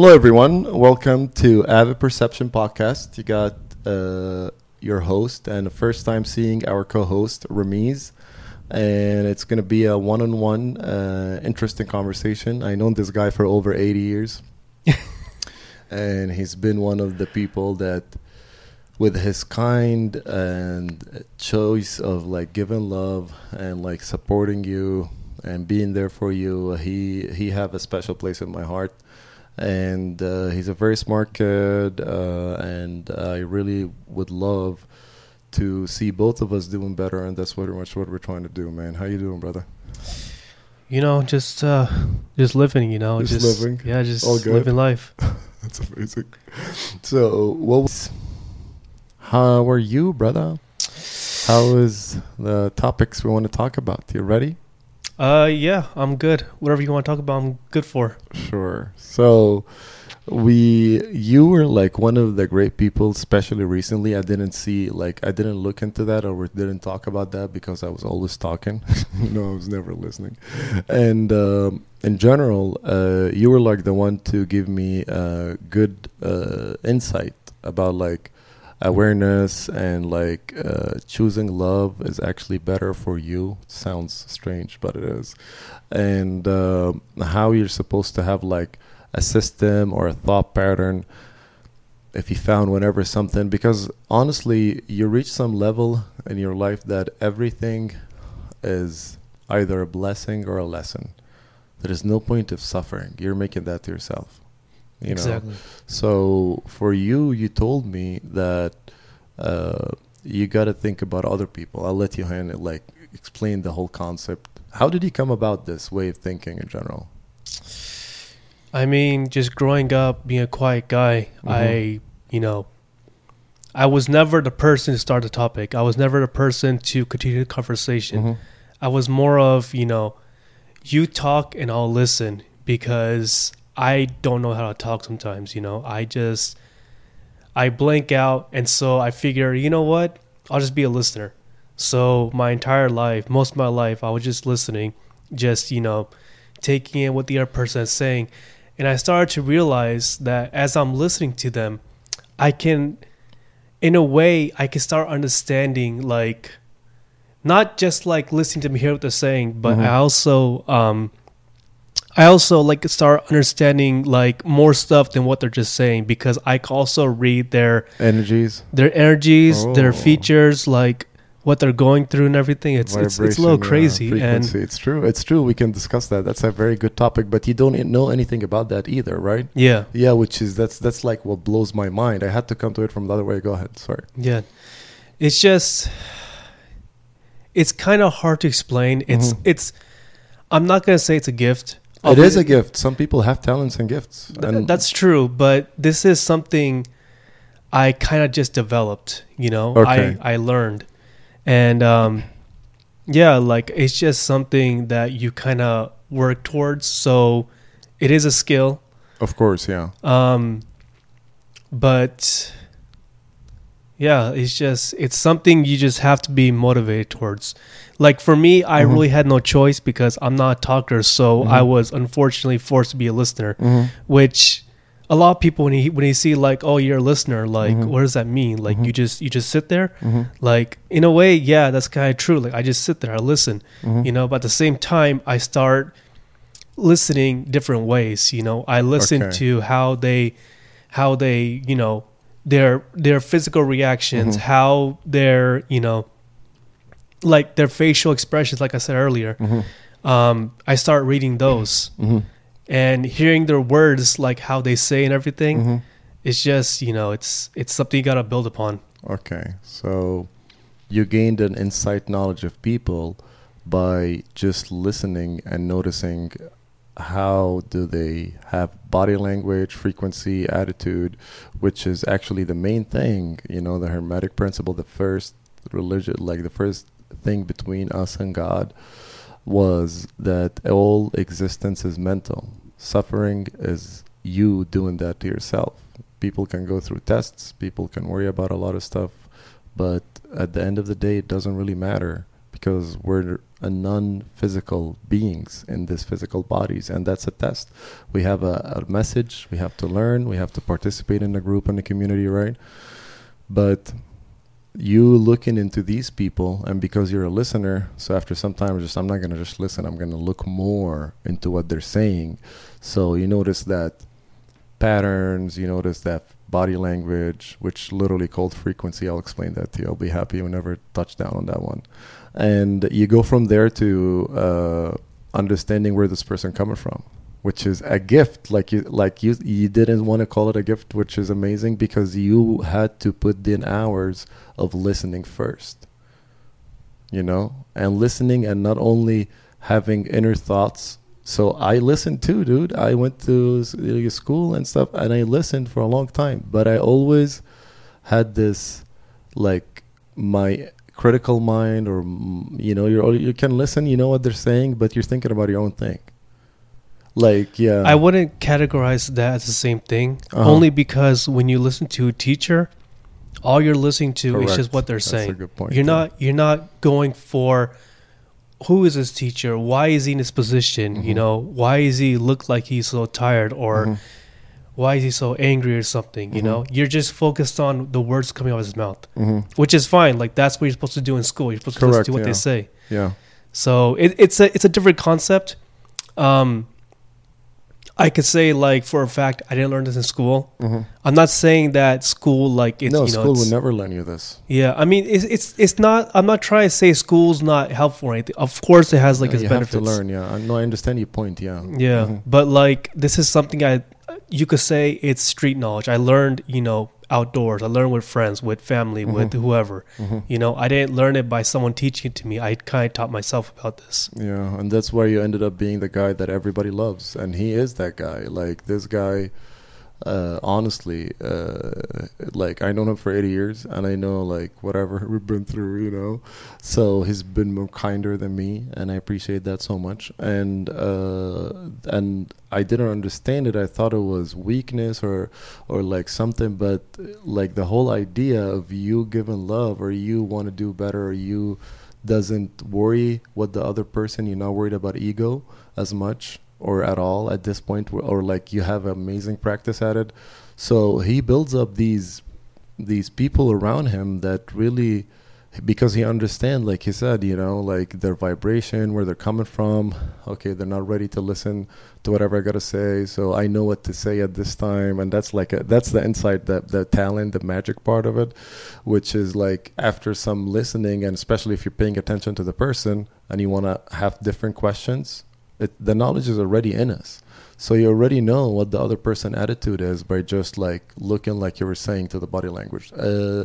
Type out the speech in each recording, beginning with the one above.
Hello, everyone. Welcome to Avid Perception Podcast. You got uh, your host and the first time seeing our co-host Ramiz, and it's going to be a one-on-one, uh, interesting conversation. I known this guy for over 80 years, and he's been one of the people that, with his kind and choice of like giving love and like supporting you and being there for you, he he have a special place in my heart and uh, he's a very smart kid, uh, and I really would love to see both of us doing better, and that's pretty much what we're trying to do, man. How you doing, brother? You know, just uh, just living. You know, just, just living. Yeah, just All good? living life. that's amazing. So, what? Was, how are you, brother? How is the topics we want to talk about? You ready? Uh, yeah, I'm good. Whatever you want to talk about, I'm good for. Sure. So we you were like one of the great people especially recently i didn't see like i didn't look into that or didn't talk about that because i was always talking know i was never listening and um, in general uh, you were like the one to give me uh, good uh, insight about like awareness and like uh, choosing love is actually better for you. Sounds strange but it is. And uh, how you're supposed to have like a system or a thought pattern if you found whenever something because honestly you reach some level in your life that everything is either a blessing or a lesson. There is no point of suffering. You're making that to yourself you exactly. know so for you you told me that uh, you got to think about other people i'll let you hand it like explain the whole concept how did you come about this way of thinking in general I mean, just growing up, being a quiet guy, Mm-hmm. I, you know, I was never the person to start the topic. I was never the person to continue the conversation. Mhm. I was more of, you know, you talk and I'll listen because I don't know how to talk sometimes, you know. I just I blank out and so I figure, you know what? I'll just be a listener. So my entire life, most of my life, I was just listening, just, you know, taking in what the other person is saying. And I started to realize that as I'm listening to them, I can in a way I can start understanding like not just like listening to them hear what they're saying, but Mhm. I also um I also like start understanding like more stuff than what they're just saying because I also read their energies their energies, Oh. their features, like what they're going through and everything. It's it's, it's a little yeah, crazy frequency. and it's true. It's true. We can discuss that. That's a very good topic. But you don't know anything about that either, right? yeah, Yeah, which is that's that's like what blows my mind. I had to come to it from the other way. Go ahead. Sorry. yeah. It's just it's kind of hard to explain. It's Mhm. it's I'm not gonna say it's a gift. It is a gift. Some people have talents and gifts, and that's true, but this is something I kind of just developed. You know, Okay. I I learned, and um, yeah, like it's just something that you kind of work towards. So it is a skill, of course, yeah. um, but yeah, it's just it's something you just have to be motivated towards. Like for me, I Mhm. really had no choice because I'm not a talker, so I Mhm. was unfortunately forced to be a listener Mm-hmm. which a lot of people when he when they see like oh you're a listener like Mhm. what does that mean like Mhm. you just you just sit there Mm-hmm. like in a way yeah that's kind of true like i just sit there i listen Mm-hmm. you know but at the same time i start listening different ways you know i listen Okay. to how they how they you know their their physical reactions Mhm. how their you know like their facial expressions like i said earlier Mm-hmm. um i start reading those Mm-hmm. and hearing their words like how they say and everything Mm-hmm. it's just you know it's it's something you gotta build upon Okay, so you gained an insight knowledge of people by just listening and noticing how do they have body language, frequency, attitude, which is actually the main thing. You know, the Hermetic principle, the first religion, like the first thing between us and God, was that all existence is mental. Suffering is you doing that to yourself people can go through tests, people can worry about a lot of stuff, but at the end of the day, it doesn't really matter because we're non-physical beings in these physical bodies and that's a test. We have a, a message we have to learn we have to participate in the group and the community right? But you looking into these people and because you're a listener so after some time just i'm not going to just listen i'm going to look more into what they're saying. So you notice that patterns you notice that body language which literally called frequency i'll explain that to you. I'll be happy whenever touch down on that one and you go from there to uh, understanding where this person coming from which is a gift. Like you like you you didn't want to call it a gift which is amazing because you had to put in hours of listening first you know? And listening and not only having inner thoughts. So i listened too dude. I went to school and stuff and i listened for a long time but i always had this like my critical mind or you know you you can listen you know what they're saying but you're thinking about your own thing like yeah I wouldn't categorize that as the same thing, Uh-huh. only because when you listen to a teacher, all you're listening to is just what they're That's a saying. good point, you're yeah. not you're not going for who is this teacher? Why is he in this position? You Mhm. know, why is he look like he's so tired or Mhm. Why is he so angry or something? You Mhm. know, you're just focused on the words coming out of his mouth, Mhm. which is fine. Like that's what you're supposed to do in school. You're supposed to listen Correct, to what yeah. they say. yeah So it, it's a it's a different concept. Um, I could say like for a fact I didn't learn this in school. Mhm. I'm not saying that school like it's no you know school would never learn you this yeah. I mean it's it's it's not. I'm not trying to say school's not helpful or anything. Of course it has like Yeah, its you benefits. have to learn yeah no i understand your point yeah Yeah, Mhm. but like this is something I you could say it's street knowledge. I learned you know outdoors. I learned with friends, with family, with Mhm. whoever. Mhm. You know, I didn't learn it by someone teaching it to me. I kind of taught myself about this. Yeah, and that's why you ended up being the guy that everybody loves, and he is that guy. Like this guy, uh, honestly, uh, like I know him for eighty years, and I know like whatever we've been through, you know. So he's been more kinder than me, and I appreciate that so much. And uh, and I didn't understand it. I thought it was weakness or or like something, but like the whole idea of you giving love or you want to do better or you doesn't worry what the other person you're not worried about ego as much or at all at this point or, like you have amazing practice at it. So he builds up these these people around him that really because he understands like he said you know like their vibration where they're coming from. Okay they're not ready to listen to whatever i gotta say so i know what to say at this time. And that's like a, that's the insight that the talent the magic part of it which is like after some listening and especially if you're paying attention to the person and you want to have different questions it, the knowledge is already in us. So you already know what the other person attitude is by just like looking like you were saying to the body language. Uh,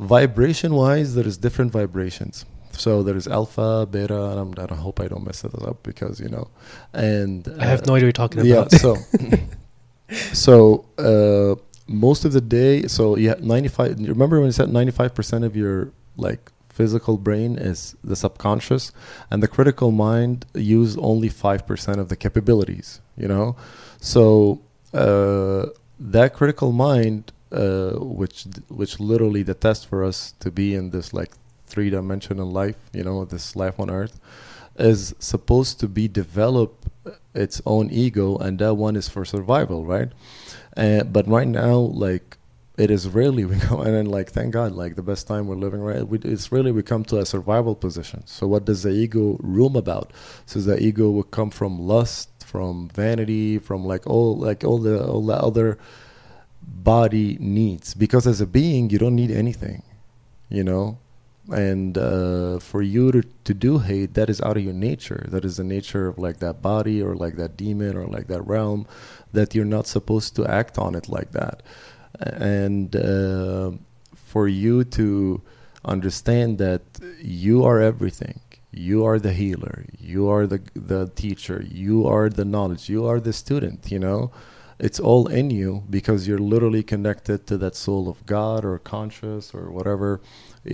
vibration wise there's different vibrations. So there's alpha beta and I'm, i hope i don't mess it up because you know and I have uh, no idea what you're talking about. yeah so so uh most of the day so yeah 95 remember when you said 95% of your like physical brain is the subconscious and the critical mind use only 5% of the capabilities you know? So uh that critical mind uh which which literally the test for us to be in this like three dimensional life you know this life on earth is supposed to be develop its own ego and that one is for survival right? Uh, but right now like it is really we go and then like thank god like the best time we're living right we, it's really we come to a survival position. So what does the ego room about? So the ego would come from lust from vanity from like all like all the all the other body needs. Because as a being you don't need anything you know? And uh, for you to, to do hate that is out of your nature. That is the nature of like that body or like that demon or like that realm that you're not supposed to act on it like that and uh, for you to understand that you are everything. You are the healer. You are the the teacher. You are the knowledge. You are the student you know? It's all in you because you're literally connected to that soul of God or conscious or whatever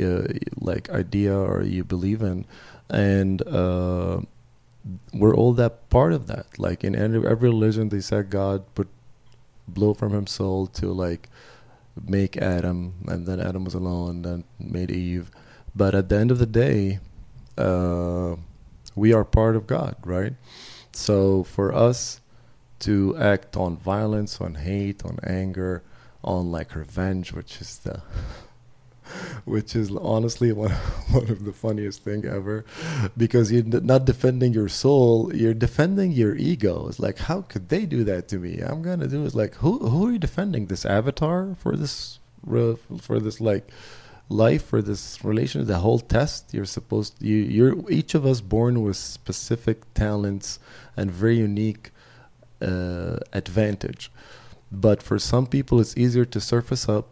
uh, like idea or you believe in. And uh, we're all that part of that. Like in every, every religion they said God put blow from his soul to like make Adam and then Adam was alone and then made Eve but at the end of the day uh, we are part of God, right? So for us to act on violence, on hate, on anger, on like revenge, which is the which is honestly one, one of the funniest thing ever. Because you're not defending your soul you're defending your ego. It's like how could they do that to me? I'm gonna do it like who who are you defending? This avatar for this for this like life for this relation the whole test? You're supposed you you're each of us born with specific talents and very unique uh, advantage. But for some people it's easier to surface up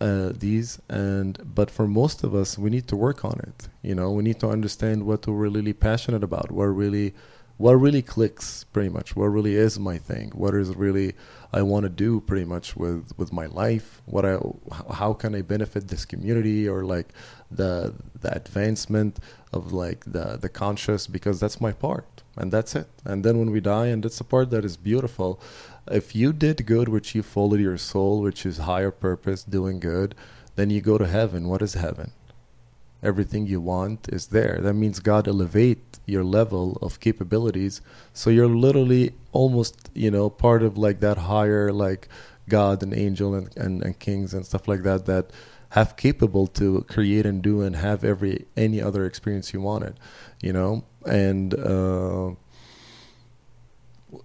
uh, these and but for most of us we need to work on it you know? We need to understand what we're really passionate about what really what really clicks pretty much. What really is my thing? What is really i want to do pretty much with with my life? What i how can i benefit this community or like the the advancement of like the the conscious? Because that's my part and that's it. And then when we die and that's the part that is beautiful if you did good which you followed your soul which is higher purpose doing good then you go to heaven. What is heaven? Everything you want is there. That means god elevate your level of capabilities. So you're literally almost you know part of like that higher like god and angel and, and, and kings and stuff like that that have capable to create and do and have every any other experience you wanted you know? And uh,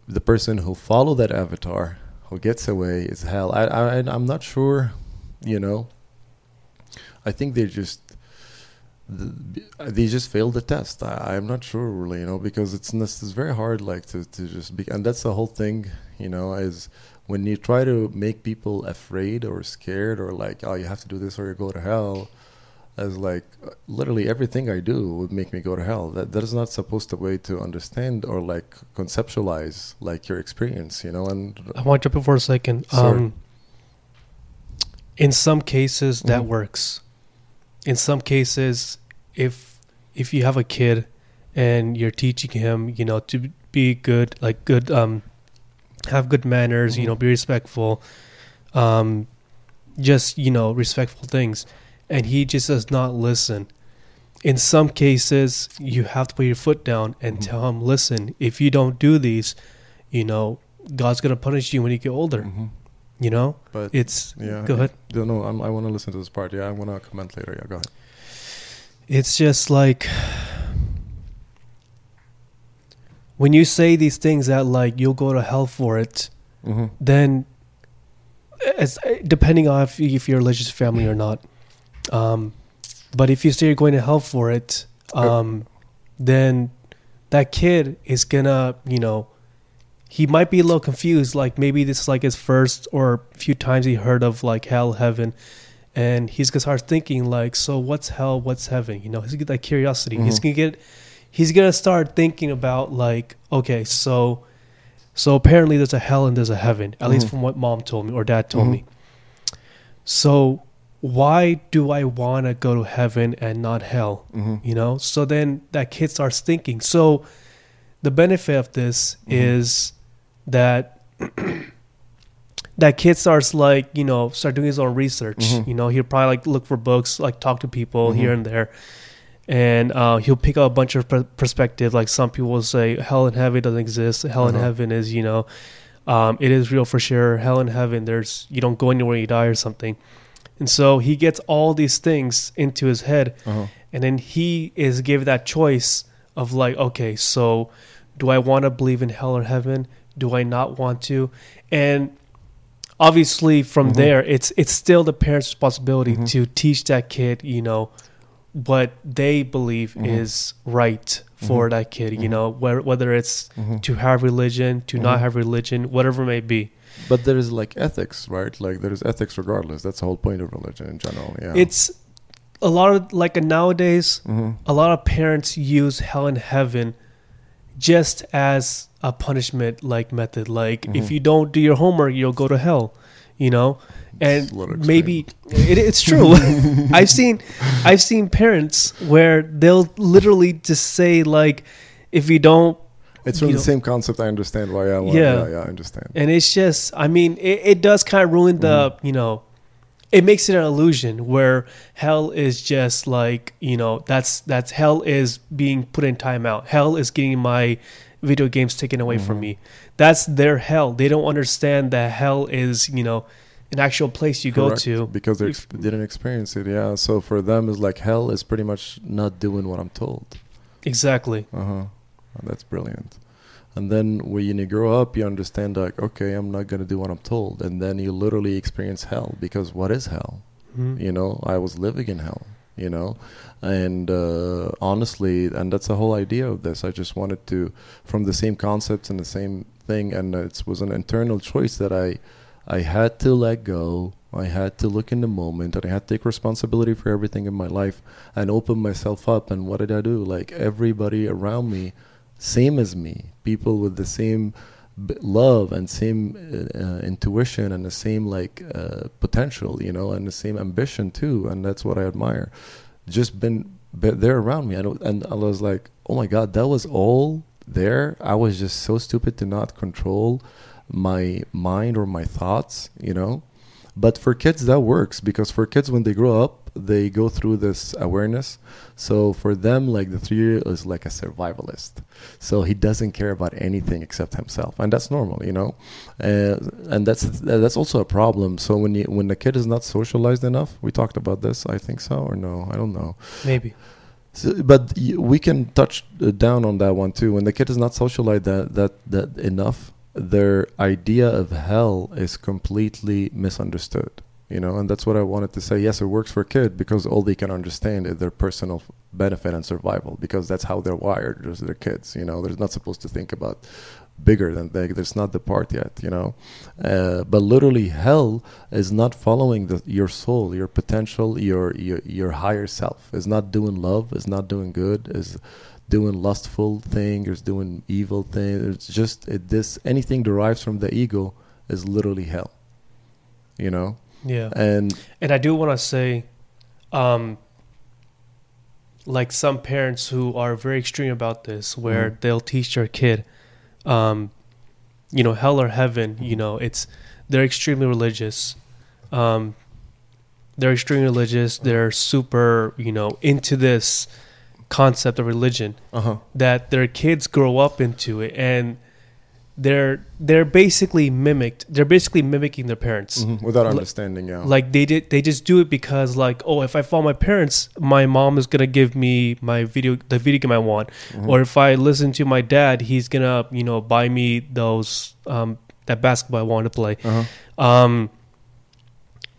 the person who follow that avatar who gets away is hell. I, I I'm not sure, you know. I think they just they just failed the test. I, am not sure really, you know, because it's it's very hard like to to just be, and that's the whole thing, you know, is when you try to make people afraid or scared or like oh you have to do this or you go to hell as like literally everything I do would make me go to hell. That that is not supposed to way to understand or like conceptualize like your experience, you know. And I want to jump in for a second. Um, in some cases, that mm-hmm. works. In some cases, if if you have a kid and you're teaching him, you know, to be good, like good, um, have good manners, mm-hmm. you know, be respectful, um, just you know, respectful things and he just does not listen. In some cases, you have to put your foot down and mm-hmm. tell him, listen, if you don't do these, you know, God's going to punish you when you get older. Mm-hmm. You know? But it's, yeah. Go ahead. No, no I'm, i want to listen to this part. Yeah, I want to comment later. Yeah, go ahead. It's just like when you say these things that like you'll go to hell for it, mm-hmm. then as depending on if, if you're a religious family or not, um, but if you say you're going to hell for it, um, then that kid is gonna, you know, he might be a little confused. Like maybe this is like his first or few times he heard of like hell, heaven, and he's gonna start thinking like, so what's hell? What's heaven? You know, he's gonna get that curiosity. Mm-hmm. He's gonna get, he's gonna start thinking about like, okay, so, so apparently there's a hell and there's a heaven. At mm-hmm. least from what mom told me or dad told mm-hmm. me. So why do I want to go to heaven and not hell? Mm-hmm. You know? So then that kid starts thinking. So the benefit of this mm-hmm. is that that kid starts like, you know, start doing his own research. Mm-hmm. You know, he'll probably like look for books, like talk to people mm-hmm. here and there. And uh, he'll pick up a bunch of per- perspective. Like some people will say, hell and heaven doesn't exist. Hell and uh-huh. heaven is, you know, um, it is real for sure. Hell and heaven, there's you don't go anywhere you die or something. And so he gets all these things into his head. Uh-huh. And then he is given that choice of like, okay, so do I want to believe in hell or heaven? Do I not want to? And obviously from mm-hmm. there it's it's still the parents' responsibility mm-hmm. to teach that kid, you know, what they believe mm-hmm. is right for mm-hmm. that kid, you mm-hmm. know, whether, whether it's mm-hmm. to have religion, to not have religion, whatever it may be. But there is like ethics, right? Like there is ethics regardless. That's the whole point of religion in general. Yeah. It's a lot of like nowadays, mm-hmm. a lot of parents use hell and heaven just as a punishment like method. Like mm-hmm. if you don't do your homework, you'll go to hell. You know, and maybe it, it's true. I've seen I've seen parents where they'll literally just say like, if you don't it's from the know, same concept. I understand why. I yeah, yeah, yeah, I understand. And it's just, I mean, it, it does kind of ruin the, mm-hmm. you know, it makes it an illusion where hell is just like you know that's that's hell is being put in timeout hell is getting my video games taken away from me that's their hell they don't understand that hell is you know an actual place you go to because they ex- didn't experience it. Yeah, so for them, it's like hell is pretty much not doing what I'm told. exactly Uh huh. That's brilliant. And then when you grow up, you understand like, okay, I'm not gonna do what I'm told, and then you literally experience hell because what is hell? Mhm. You know, I was living in hell. You know, and uh, honestly, and that's the whole idea of this. I just wanted to, from the same concepts and the same thing, and it was an internal choice that I, I had to let go. I had to look in the moment, and I had to take responsibility for everything in my life, and open myself up. And what did I do? Like everybody around me, same as me, people with the same love and same uh, uh, intuition and the same like uh, potential, you know, and the same ambition too. And that's what I admire. Just been, there around me, and I was like, oh my god, that was all there. I was just so stupid to not control my mind or my thoughts, you know. But for kids, that works because for kids, when they grow up, they go through this awareness. So for them, like the three year is like a survivalist. So he doesn't care about anything except himself, and that's normal, you know. Uh, and that's that's also a problem. So when you when the kid is not socialized enough, we talked about this. I think so or no, I don't know. maybe So, but we can touch uh, down on that one too. When the kid is not socialized that that that enough, their idea of hell is completely misunderstood. You know, and that's what I wanted to say. Yes, it works for a kid because all they can understand is their personal benefit and survival because that's how they're wired. Are their kids. You know, they're not supposed to think about bigger than they. There's not the part yet. You know, uh, but literally hell is not following the, your soul, your potential, your, your your higher self. Is not doing love. Is not doing good. Is doing lustful thing. Is doing evil thing. It's just it, this anything derives from the ego is literally hell. You know, yeah and And I do want to say, um, like some parents who are very extreme about this, where Mhm. they'll teach their kid, um, you know, hell or heaven. You know, it's they're extremely religious. Um, they're extremely religious. They're super, you know, into this concept of religion uh huh. that their kids grow up into it, and they're they're basically mimicked. They're basically mimicking their parents without Li- understanding. Yeah. like they did they just do it because like oh if i follow my parents my mom is gonna give me my video the video game i want Mhm. or if i listen to my dad he's gonna you know buy me those um that basketball i want to play uh-huh. um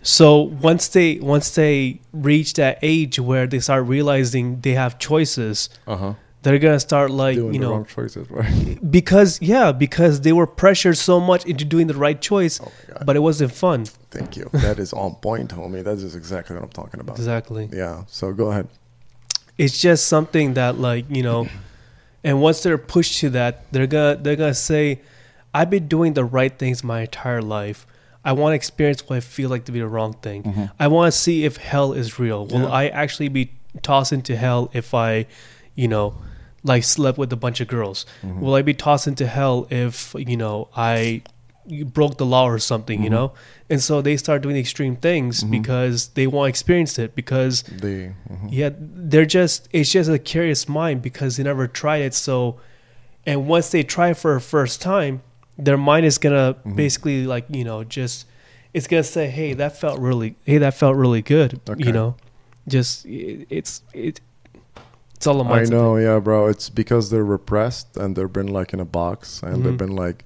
so once they once they reach that age where they start realizing they have choices Uh-huh. They're gonna start like Doing you know wrong choices, right? because yeah because they were pressured so much into doing the right choice Oh but it wasn't fun Thank you. That is on point, homie. That is exactly what I'm talking about. exactly Yeah. So go ahead. it's just something that like you know and once they're pushed to that they're gonna they're gonna say i've been doing the right things my entire life i want to experience what i feel like to be the wrong thing Mhm. i want to see if hell is real will Yeah. i actually be tossed into hell if i you know like slept with a bunch of girls Mhm. will i be tossed into hell if you know i broke the law or something you Mhm. know and so they start doing extreme things Mhm. because they want to experience it because The mhm. yeah, they're just it's just a curious mind because they never tried it. So, and once they try it for a first time, their mind is gonna Mhm. basically like you know just it's gonna say, hey, that felt really, hey, that felt really good. Okay. You know, just it, it's it. It's all a I mindset. know, yeah, bro. It's because they're repressed and they've been like in a box and they've Mhm. been like,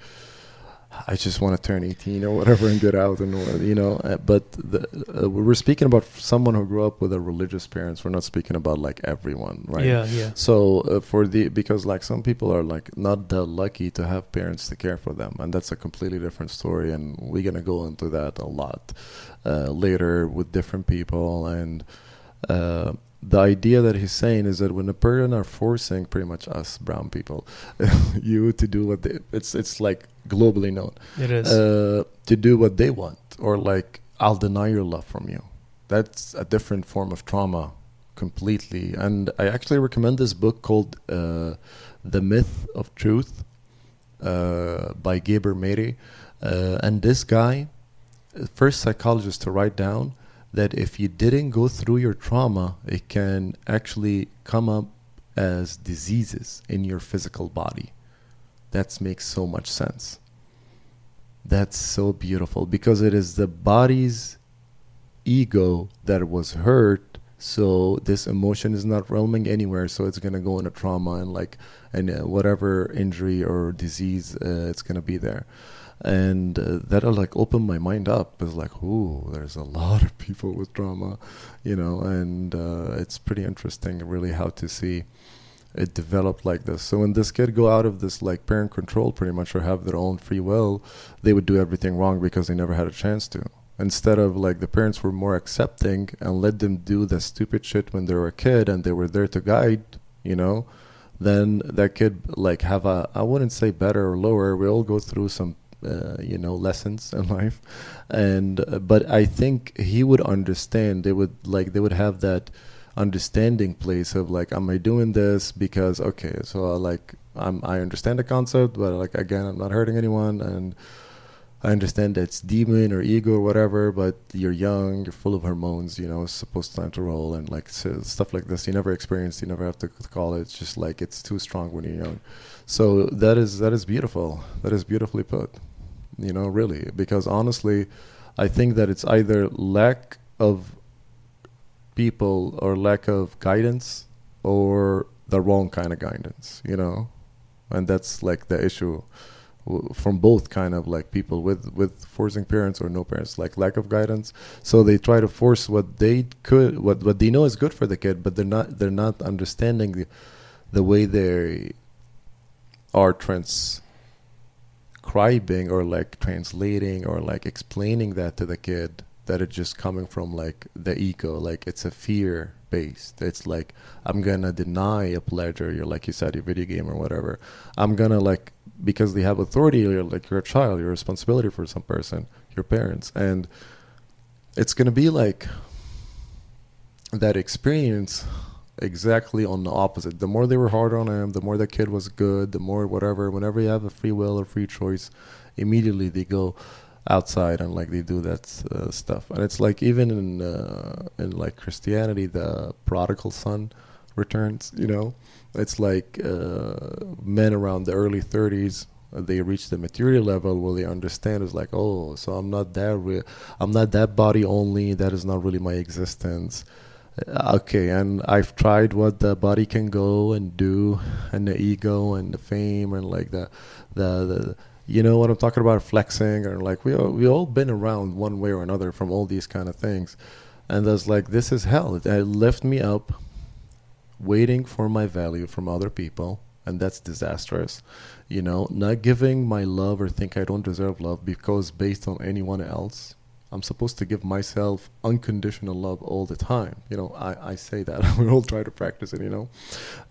I just want to turn 18 or whatever and get out and you know. uh, But the, uh, we're speaking about someone who grew up with a religious parents. We're not speaking about like everyone, right? Yeah, yeah, So uh, for the because like some people are like not that lucky to have parents to care for them, and that's a completely different story. And we're gonna go into that a lot uh, later with different people. And uh, the idea that he's saying is that when a person are forcing pretty much us brown people, you to do what they, it's it's like globally known it is. uh, to do what they want, or like I'll deny your love from you. That's a different form of trauma completely. And I actually recommend this book called uh, "The Myth of Truth" uh, by Gabor Maté. Uh, and this guy, first psychologist to write down that if you didn't go through your trauma, it can actually come up as diseases in your physical body. That makes so much sense. That's so beautiful because it is the body's ego that was hurt. So this emotion is not roaming anywhere. So it's gonna go into trauma and like and uh, whatever injury or disease uh, it's gonna be there and uh, that'll like open my mind up it's like ooh there's a lot of people with trauma you know? And uh, it's pretty interesting really how to see it developed like this. So when this kid go out of this like parent control pretty much or have their own free will they would do everything wrong because they never had a chance to. Instead of like the parents were more accepting and let them do the stupid shit when they were a kid and they were there to guide you know then that kid like have a i wouldn't say better or lower. We all go through some uh, you know lessons in life and uh, but i think he would understand they would like they would have that understanding place of like am i doing this because okay so uh, like i'm i understand the concept but like again i'm not hurting anyone and I understand that it's demon or ego or whatever, but you're young, you're full of hormones, you know, it's supposed to time to roll and like so stuff like this. You never experienced, you never have to call it. It's just like it's too strong when you're young. So that is that is beautiful. That is beautifully put you know, really. Because honestly, I think that it's either lack of people or lack of guidance or the wrong kind of guidance, you know? And that's like the issue from both kind of like people with with forcing parents or no parents like lack of guidance so they try to force what they could what what they know is good for the kid but they're not they're not understanding the the way they are trans describing or like translating or like explaining that to the kid that it's just coming from like the ego like it's a fear based it's like i'm gonna deny a pleasure you're like you said your video game or whatever. I'm gonna like because they have authority you're like you're a child you're a responsibility for some person your parents. And it's gonna be like that experience exactly on the opposite. The more they were hard on him, the more the kid was good, the more whatever. Whenever you have a free will or free choice, immediately they go outside and like they do that uh, stuff. And it's like even in uh, in like Christianity, the prodigal son returns. You know, it's like uh, men around the early 30s. They reach the maturity level where they understand it's like, oh, so I'm not that real. I'm not that body only. That is not really my existence uh, okay and i've tried what the body can go and do and the ego and the fame and like the the, the you know what i'm talking about? Flexing or like we all, we all been around one way or another from all these kind of things. And there's like this is hell. It, it left me up waiting for my value from other people and that's disastrous you know? Not giving my love or think i don't deserve love because based on anyone else I'm supposed to give myself unconditional love all the time. You know, I, I say that. we all try to practice it, you know.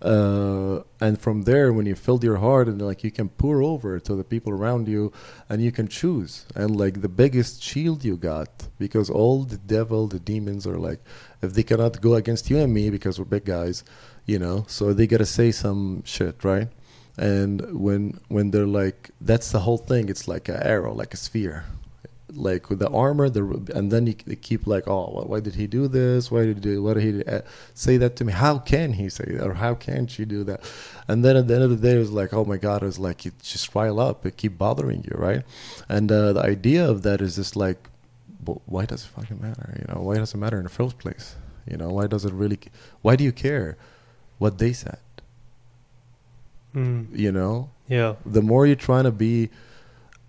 Uh, and from there, when you filled your heart and like you can pour over to the people around you and you can choose. And like the biggest shield you got, because all the devil, the demons are like, if they cannot go against you and me because we're big guys, you know, so they got to say some shit, right? And when when they're like, that's the whole thing. It's like an arrow, like a sphere like with the armor the and then you keep like oh why did he do this? Why did he do what did he uh, say that to me? How can he say that? Or how can she do that? And then at the end of the day it was like oh my god it's like it just rile up. It keep bothering you right? And uh, the idea of that is just like why does it fucking matter you know? Why does it matter in the first place? You know why does it really why do you care what they said? Mm. you know? Yeah. The more you're trying to be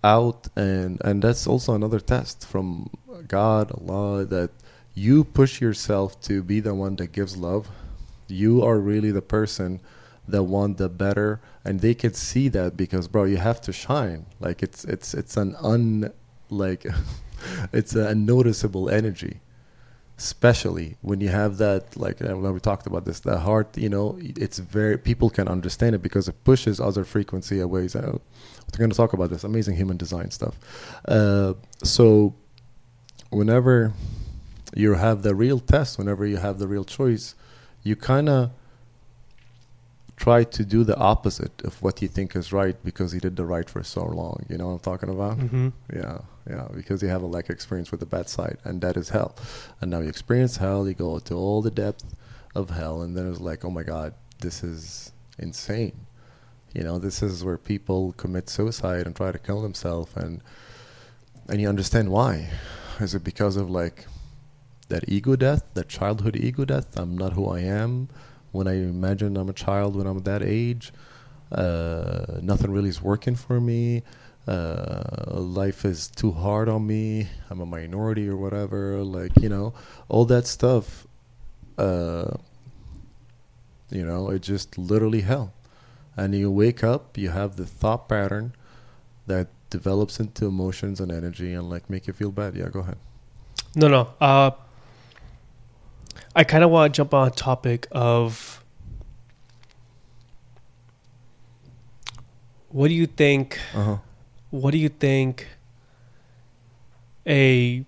out and and that's also another test from God Allah that you push yourself to be the one that gives love. You are really the person that want the better and they can see that because bro you have to shine. Like it's it's it's an un like it's a noticeable energy especially when you have that like uh, we talked about this the heart you know it's very people can understand it because it pushes other frequency away so we're going to talk about this amazing human design stuff uh, so whenever you have the real test whenever you have the real choice you kind of try to do the opposite of what you think is right because you did the right for so long you know what i'm talking about mm-hmm. yeah Yeah, because you have a lack experience with the bad side, and that is hell. And now you experience hell, you go to all the depth of hell, and then it's like, oh my god, this is insane. You know, this is where people commit suicide and try to kill themselves, and and you understand why. Is it because of like that ego death, that childhood ego death? I'm not who I am. When I imagine I'm a child when I'm that age, uh, nothing really is working for me. Uh, life is too hard on me. I'm a minority or whatever. Like you know, all that stuff. Uh, you know, it's just literally hell. And you wake up, you have the thought pattern that develops into emotions and energy and like make you feel bad. Yeah, go ahead. No, no. Uh, I kind of want to jump on a topic of what do you think? Uh-huh. What do you think a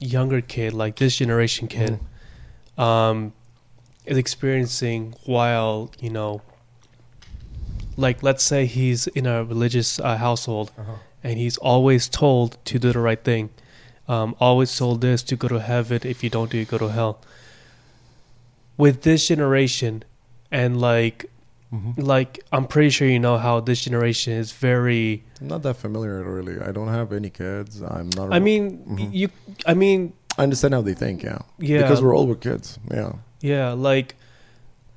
younger kid, like this generation kid, um, is experiencing while you know, like let's say he's in a religious uh, household Uh-huh. and he's always told to do the right thing. Um, always told this to go to heaven. If you don't do it, go to hell. With this generation, and like, Mm-hmm. like I'm pretty sure you know how this generation is very. I'm not that familiar really. I don't have any kids. I'm not. I mean, Mhm. you. I mean, I understand how they think. Yeah. yeah, Because we're all were kids. Yeah. yeah. Like,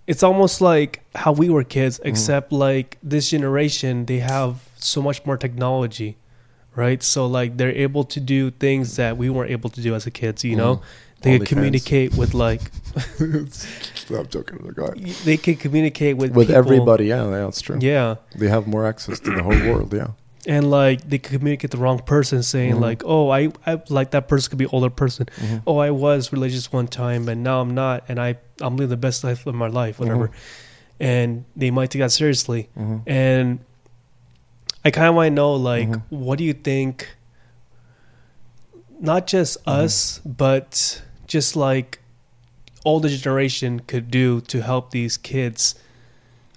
it's almost like how we were kids, Mm-hmm. except like this generation, they have so much more technology, right? So like they're able to do things that we weren't able to do as a kids. You know, they OnlyFans. can communicate with like Stop joking. Oh, God. they can communicate with With people. everybody. Yeah, that's true. Yeah, They have more access to the whole world. Yeah. And like they communicate the wrong person, saying Mhm. like, "Oh, I, I like that person could be older person. Mhm. Oh, I was religious one time, and now I'm not, and I I'm living the best life of my life, whatever." And they might take that seriously. Mhm. And I kind of want to know, like, Mhm. what do you think? Not just Mhm. us, but just like older generation could do to help these kids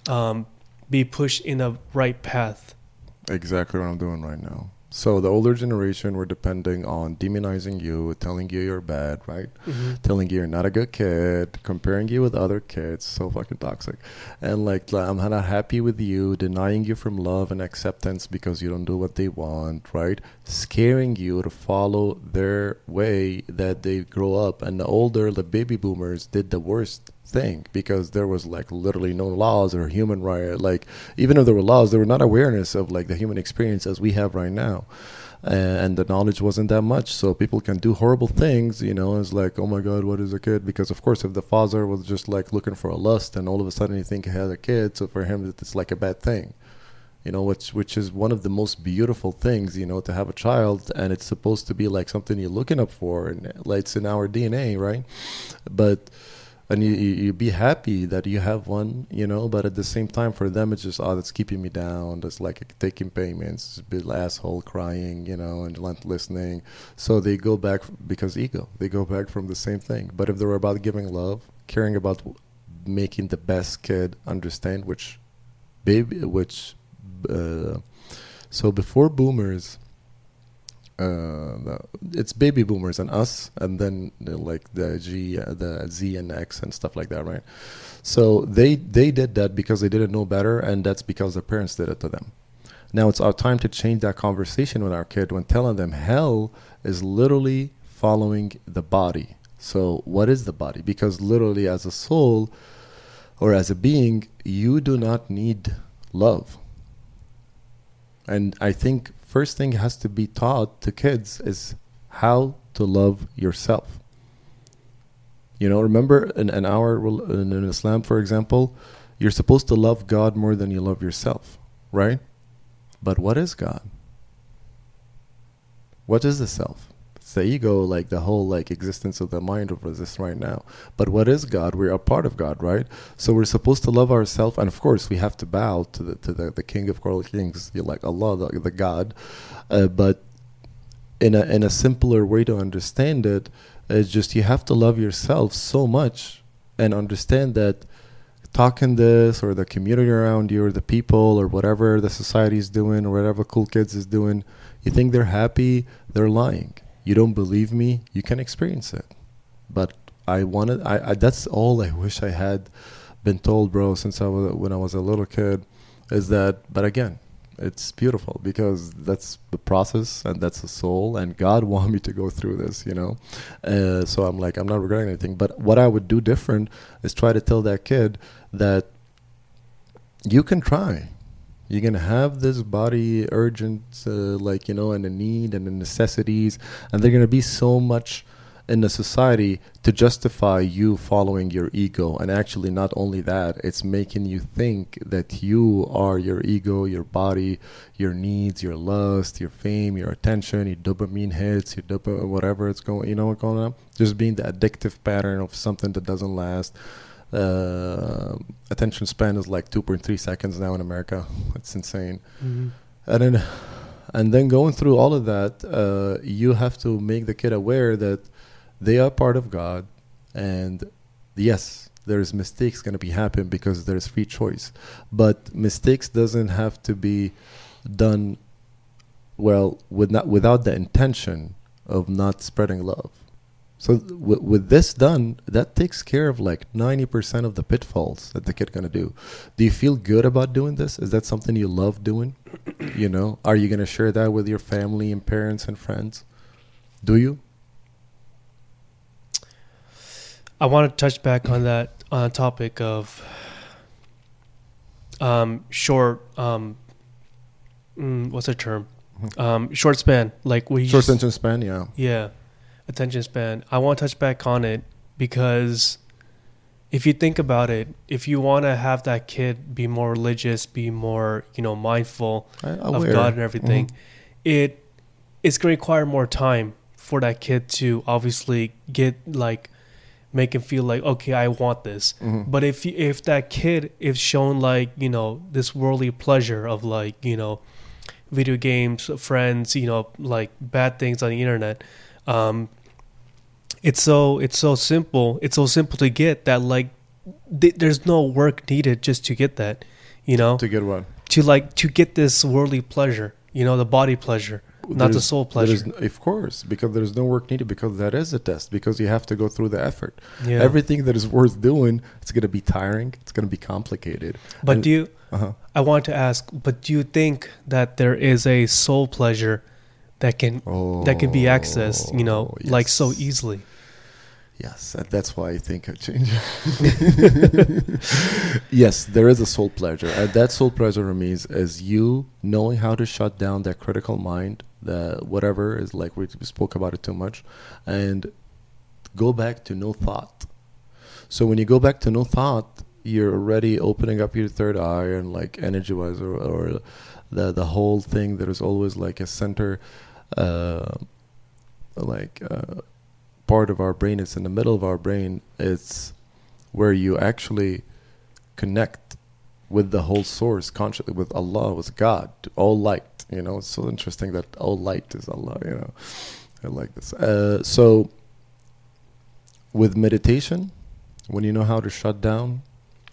um, be pushed in the right path. Exactly what I'm doing right now. So the older generation were depending on demonizing you, telling you you're bad, right? Mm-hmm. telling you you're not a good kid, comparing you with other kids, so fucking toxic, and like like, I'm not happy with you, denying you from love and acceptance because you don't do what they want, right? Scaring you to follow their way that they grow up, and the older the baby boomers did the worst thing because there was like literally no laws or human right like even if there were laws there were not awareness of like the human experience as we have right now. And the knowledge wasn't that much. So people can do horrible things you know it's like oh my god what is a kid? Because of course if the father was just like looking for a lust and all of a sudden you think he has a kid so for him it's like a bad thing. You know which which is one of the most beautiful things you know to have a child and it's supposed to be like something you're looking up for and like it's in our dna right? But and you, you be happy that you have one, you know. But at the same time, for them, it's just oh, that's keeping me down. That's like taking payments, big asshole crying, you know, and not listening. So they go back because ego. They go back from the same thing. But if they were about giving love, caring about making the best kid understand, which baby, which uh, so before boomers uh, the, it's baby boomers and us, and then uh, like the G, uh, the Z and X and stuff like that, right? So they they did that because they didn't know better, and that's because their parents did it to them. Now it's our time to change that conversation with our kid when telling them hell is literally following the body. So what is the body? Because literally, as a soul or as a being, you do not need love. And I think first thing has to be taught to kids is how to love yourself. You know, remember in, in our in, Islam, for example, you're supposed to love God more than you love yourself, right? But what is God? What is the self? It's the ego, like the whole like existence of the mind over this right now. But what is God? We're a part of God, right? So we're supposed to love ourselves, and of course we have to bow to the to the, the King of all kings, like Allah, the, the God. Uh, but in a in a simpler way to understand it, it's just you have to love yourself so much and understand that talking this or the community around you or the people or whatever the society is doing or whatever cool kids is doing You think they're happy, they're lying. You don't believe me, you can experience it. But I wanted, I, I that's all I wish I had been told, bro, since I was when I was a little kid, is that. But again, it's beautiful because that's the process and that's the soul and god wanted me to go through this you know uh, so i'm like i'm not regretting anything but what i would do different is try to tell that kid that you can try you're gonna have this body urgent uh, like you know and the need and the necessities and they're gonna be so much in the society to justify you following your ego. And actually not only that it's making you think that you are your ego your body your needs your lust your fame your attention your dopamine hits your dopa whatever it's going you know what's going on. Just being the addictive pattern of something that doesn't last uh, attention span is like 2.3 seconds now in america. It's insane. Mm-hmm. and then and then going through all of that uh, you have to make the kid aware that they are part of god and yes there's mistakes going to be happen because there's free choice. But mistakes doesn't have to be done well with not without the intention of not spreading love so th- with, this done that takes care of like 90% of the pitfalls that the kid going to do. Do you feel good about doing this? Is that something you love doing? You know are you going to share that with your family and parents and friends? Do you? I want to touch back on that uh, topic of um, short. Um, mm, what's the term? Um, short span, like we short attention span yeah. Yeah, attention span. I want to touch back on it because if you think about it, if you want to have that kid be more religious, be more you know mindful of. God and everything, Mhm. it it's going to require more time for that kid to obviously get like make him feel like okay, I want this. Mhm. But if if that kid is shown like you know this worldly pleasure of like you know video games, friends, you know like bad things on the internet, um, it's so it's so simple. It's so simple to get that like th- there's no work needed just to get that, you know, to get what to like to get this worldly pleasure, you know, the body pleasure, not the soul pleasure. of course because there's no work needed because that is a test because you have to go through the effort Yeah. everything that is worth doing it's going to be tiring it's going to be complicated but and- do you? uh-huh. I want to ask, but do you think that there is a soul pleasure that can oh, that can be accessed, you know, oh, like so easily? Yes, that- that's why I think I changed. yes, there is a soul pleasure, and that soul pleasure is, is you knowing how to shut down that critical mind, the whatever is like we spoke about it too much, and go back to no thought. So when you go back to no thought, you're already opening up your third eye and like energy wise, or, or the the whole thing. There is always like a center, uh, like. Uh, part of our brain it's in the middle of our brain. It's where you actually connect with the whole source consciously with allah with god all light you know? It's so interesting that all light is allah you know? I like this. Uh, so with meditation when you know how to shut down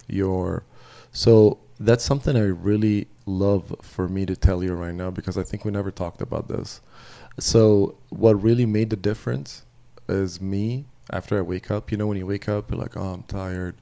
your so that's something i really love for me to tell you right now because i think we never talked about this so what really made the difference is me after I wake up. You know, when you wake up, you're like, oh, I'm tired.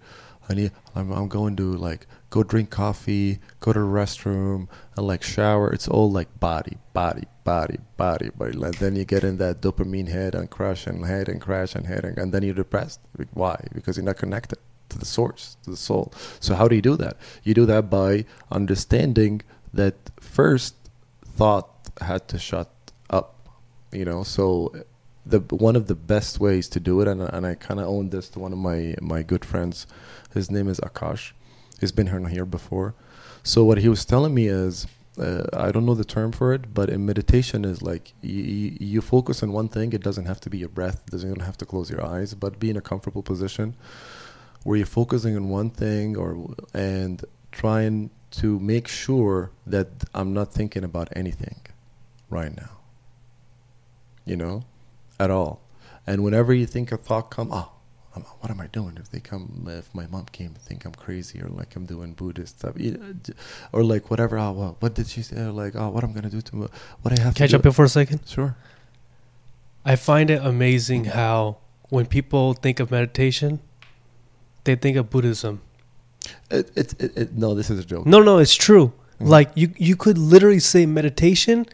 I need. I'm. I'm going to like go drink coffee, go to the restroom, and like shower. It's all like body, body, body, body. Like, then you get in that dopamine head and crash and head and crash and head, and, and then you're depressed. Why? Because you're not connected to the source, to the soul. So how do you do that? You do that by understanding that first thought had to shut up. You know, so the one of the best ways to do it, and and I kind of own this to one of my my good friends. His name is Akash. He's been here here before. So what he was telling me is, uh, I don't know the term for it, but in meditation is like you, you, focus on one thing. It doesn't have to be your breath. It doesn't have to close your eyes, but be in a comfortable position where you're focusing on one thing or and trying to make sure that I'm not thinking about anything right now. You know, at all. And whenever you think a thought come, oh, what am I doing if they come? If my mom came think I'm crazy or like I'm doing Buddhist stuff, or like whatever. Oh, well, what did she say? Or like, oh, what I'm gonna do to mo- what I have Catch to up do? here for a second. Sure. I find it amazing how when people think of meditation, they think of Buddhism. It, it, it, it, no, this is a joke. No, no, it's true. Mhm. Like you, you could literally say meditation,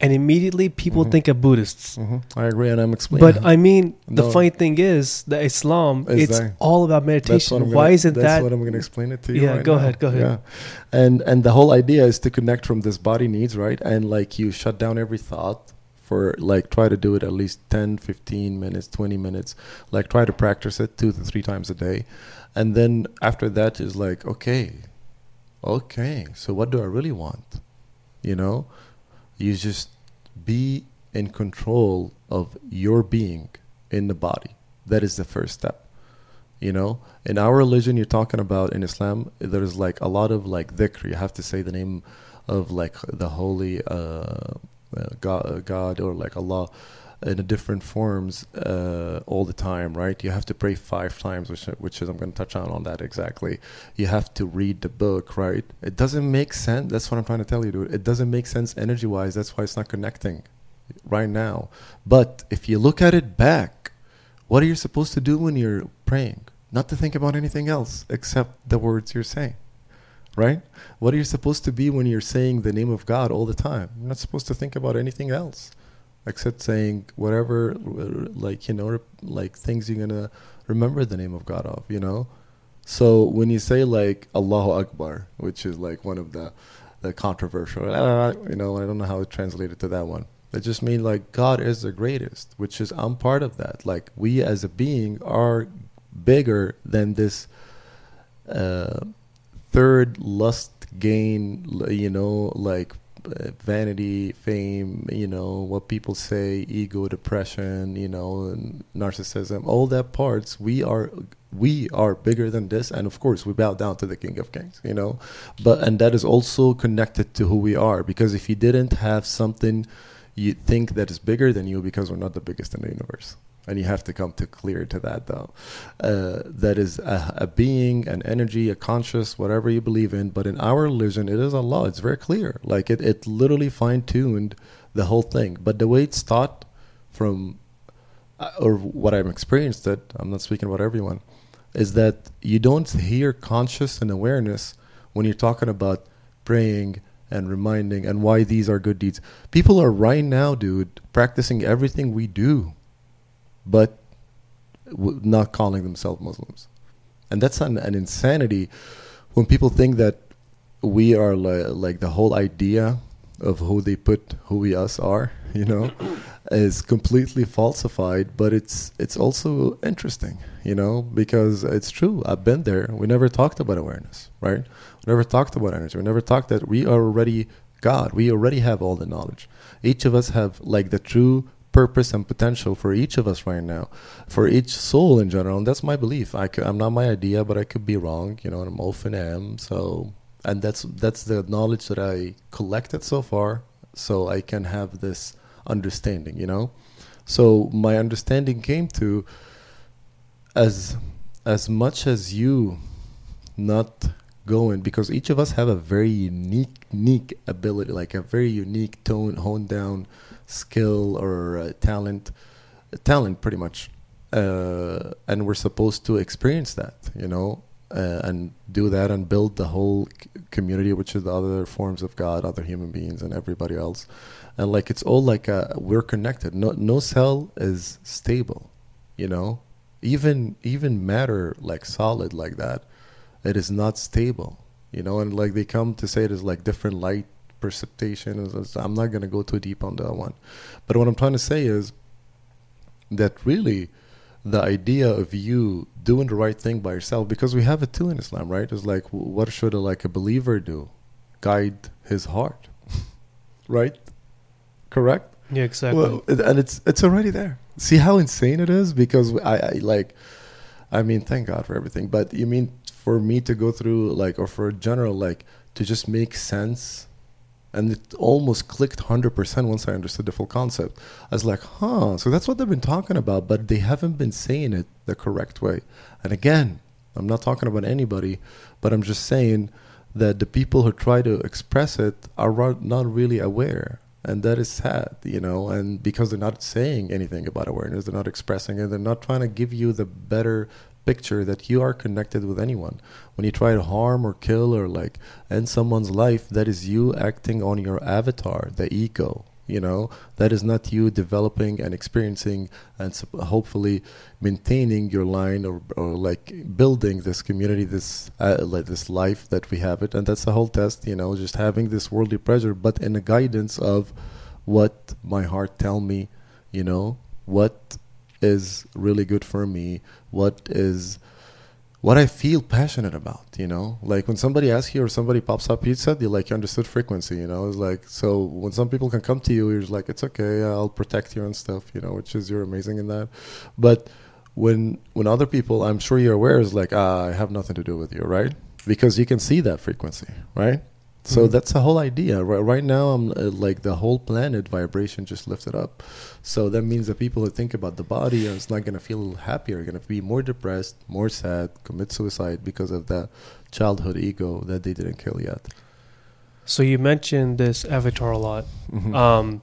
and immediately people Mhm. think of Buddhists. hmm I agree, and I'm explaining. But I mean, the No. funny thing is that Islam, Is it's that- all about meditation. I'm Why isn't that's that? what I'm going to explain it to you. Yeah, right go now. ahead, go ahead. Yeah, and and the whole idea is to connect from this body needs, right? And like you shut down every thought for like try to do it at least 10, 15 minutes, 20 minutes. Like try to practice it two to three times a day, and then after that is like okay, okay. So what do I really want? You know, you just be in control of your being in the body. That is the first step. You know, in our religion, you're talking about in Islam, there's like a lot of like dhikr. You have to say the name of like the holy uh, God, God or like Allah in different forms uh, all the time, right? You have to pray five times, which which is I'm going to touch on on that exactly. You have to read the book, right? It doesn't make sense. That's what I'm trying to tell you, dude. It doesn't make sense energy wise. That's why it's not connecting right now. But if you look at it back, what are you supposed to do when you're praying? Not to think about anything else except the words you're saying. Right? What are you supposed to be when you're saying the name of God all the time? You're not supposed to think about anything else except saying whatever, like, you know, like things you're going to remember the name of God of, you know? So when you say like Allahu Akbar, which is like one of the, the controversial, you know, I don't know how it translated to that one. It just means like God is the greatest, which is I'm part of that. Like we as a being are bigger than this uh, third lust gain, you know, like uh, vanity, fame, you know, what people say, ego, depression, you know, and narcissism, all that parts. We are we are bigger than this, and of course, we bow down to the King of Kings, you know. But and that is also connected to who we are, because if you didn't have something you think that is bigger than you, because we're not the biggest in the universe and you have to come to clear to that though. Uh, that is a, a being an energy a conscious whatever you believe in. But in our religion it is allah it's very clear. Like it, it literally fine-tuned the whole thing. But the way it's taught from uh, or what i'm experienced it i'm not speaking about everyone is that you don't hear conscious and awareness when you're talking about praying and reminding and why these are good deeds. People are right now dude practicing everything we do but w- not calling themselves Muslims. And that's an, an insanity when people think that we are li- like the whole idea of who they put who we us are, you know, is completely falsified. But it's it's also interesting, you know, because it's true. I've been there. We never talked about awareness, right? We never talked about energy. We never talked that we are already God. We already have all the knowledge. Each of us have like the true purpose and potential for each of us right now, for each soul in general. And that's my belief. I could, I'm not my idea, but I could be wrong. You know, and I'm often am. So, and that's that's the knowledge that I collected so far, so I can have this understanding. You know, so my understanding came to as as much as you not going because each of us have a very unique unique ability like a very unique tone honed down skill or uh, talent talent pretty much uh, and we're supposed to experience that you know uh, and do that and build the whole community which is the other forms of god other human beings and everybody else. And like it's all like a, we're connected. No no cell is stable you know? Even even matter like solid like that it is not stable you know? And like they come to say it is like different light precipitation i'm not going to go too deep on that one but what i'm trying to say is that really the idea of you doing the right thing by yourself because we have it too in islam right it's like what should a like a believer do guide his heart right correct Yeah, exactly. well, and it's it's already there. See how insane it is because I, I like, I mean, thank God for everything. But you mean for me to go through like, or for general like, to just make sense and it almost clicked 100% once i understood the full concept. I was like huh so that's what they've been talking about but they haven't been saying it the correct way. And again i'm not talking about anybody but i'm just saying that the people who try to express it are not really aware. And that is sad you know and because they're not saying anything about awareness they're not expressing it they're not trying to give you the better picture that you are connected with anyone. When you try to harm or kill or like end someone's life that is you acting on your avatar the ego you know? That is not you developing and experiencing and hopefully maintaining your line or, or like building this community this uh, like this life that we have it. And that's the whole test you know just having this worldly pleasure but in the guidance of what my heart tell me you know? What is really good for me what is what I feel passionate about, you know, like when somebody asks you or somebody pops up pizza, you like you understood frequency, you know, it's like so when some people can come to you, you're like it's okay, I'll protect you and stuff, you know, which is you're amazing in that, but when when other people, I'm sure you're aware, is like ah, I have nothing to do with you, right? Because you can see that frequency, right? So Mhm. that's the whole idea. Right, right now, I'm uh, like the whole planet vibration just lifted up. So that means that people who think about the body is not gonna feel happier, gonna be more depressed, more sad, commit suicide because of that childhood ego that they didn't kill yet. So you mentioned this avatar a lot. Mhm. Um,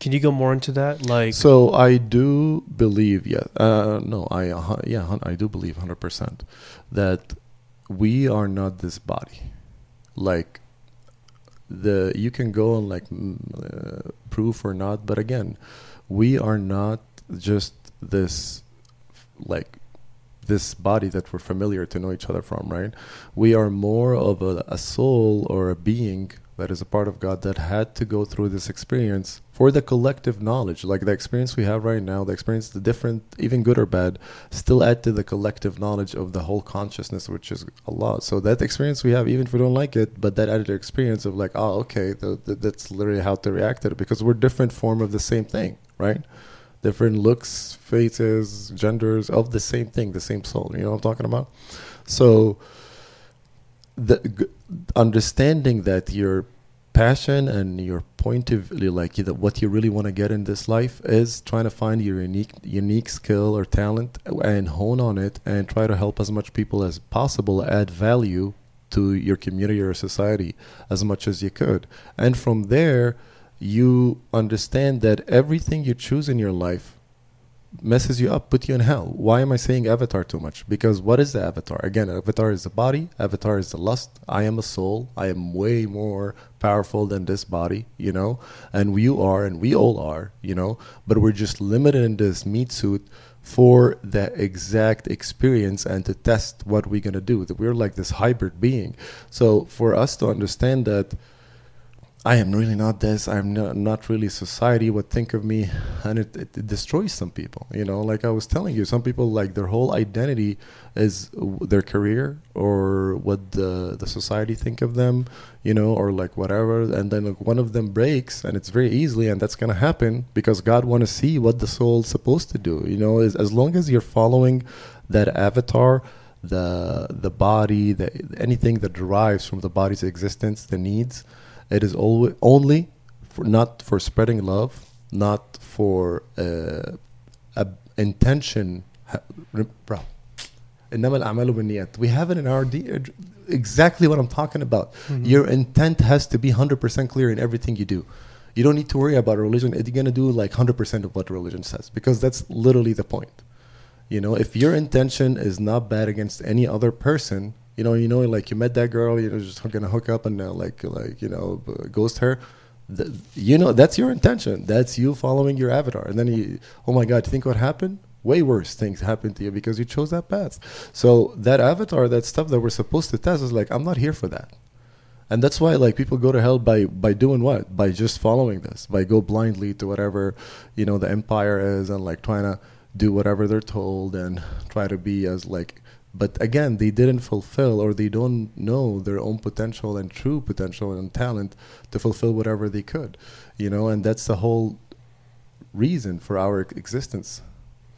can you go more into that? Like, so I do believe, yeah, uh, no, I uh, yeah, I do believe hundred percent that we are not this body. Like the you can go on like uh, proof or not, but again, we are not just this like this body that we're familiar to know each other from, right? We are more of a, a soul or a being that is a part of God that had to go through this experience for the collective knowledge. Like the experience we have right now, the experience, the different, even good or bad, still add to the collective knowledge of the whole consciousness, which is a lot. So that experience we have, even if we don't like it, but that added experience of like, oh, okay, the, the, that's literally how to react to it because we're different form of the same thing, right? Different looks, faces, genders of the same thing, the same soul. You know what I'm talking about? So the g- understanding that your passion and your point of like that what you really want to get in this life is trying to find your unique unique skill or talent and hone on it and try to help as much people as possible add value to your community or society as much as you could. And from there you understand that everything you choose in your life messes you up, put you in hell. Why am I saying avatar too much? Because what is the avatar? Again, avatar is the body, avatar is the lust. I am a soul. I am way more powerful than this body, you know? And you are, and we all are, you know? But we're just limited in this meat suit for the exact experience and to test what we're going to do. That we're like this hybrid being. So for us to understand that I am really not this. I'm not, not really society would think of me, and it, it, it destroys some people. You know, like I was telling you, some people like their whole identity is their career or what the the society think of them. You know, or like whatever, and then like, one of them breaks, and it's very easily, and that's gonna happen because God want to see what the soul's supposed to do. You know, as, as long as you're following that avatar the the body the anything that derives from the body's existence the needs it is always only for not for spreading love, not for uh, a intention. ha- re- Bro, إنما الأعمال بالنيات. We have it in our D, exactly what I'm talking about. Mhm. Your intent has to be 100% clear in everything you do. You don't need to worry about religion. You're going to do like 100% of what religion says because that's literally the point. You know, if your intention is not bad against any other person, you know, you know, like you met that girl, you're just gonna hook up and uh, like, like you know, ghost her. You know, that's your intention. That's you following your avatar. And then you, oh my God, think what happened? Way worse things happened to you because you chose that path. So that avatar, that stuff that we're supposed to test, is like, I'm not here for that. And that's why like people go to hell by by doing what? By just following this, by go blindly to whatever, you know, the empire is and like trying to do whatever they're told and try to be as like but again they didn't fulfill or they don't know their own potential and true potential and talent to fulfill whatever they could you know and that's the whole reason for our existence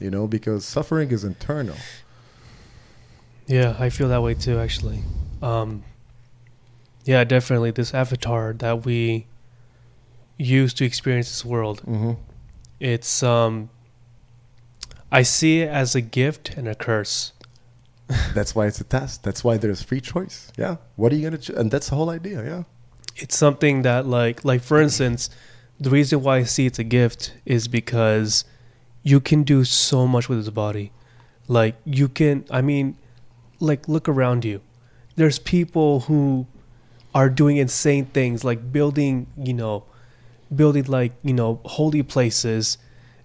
you know because suffering is internal Yeah, I feel that way too, actually. Um, Yeah, definitely. This avatar that we use to experience this world. Mm-hmm. It's um I see it as a gift and a curse. That's why it's a test. That's why there's free choice. Yeah. What are you gonna? Ch- and that's the whole idea. Yeah. It's something that like like for instance, the reason why I see it's a gift is because you can do so much with his body. Like you can I mean like look around you. There's people who are doing insane things like building, you know, building like, you know, holy places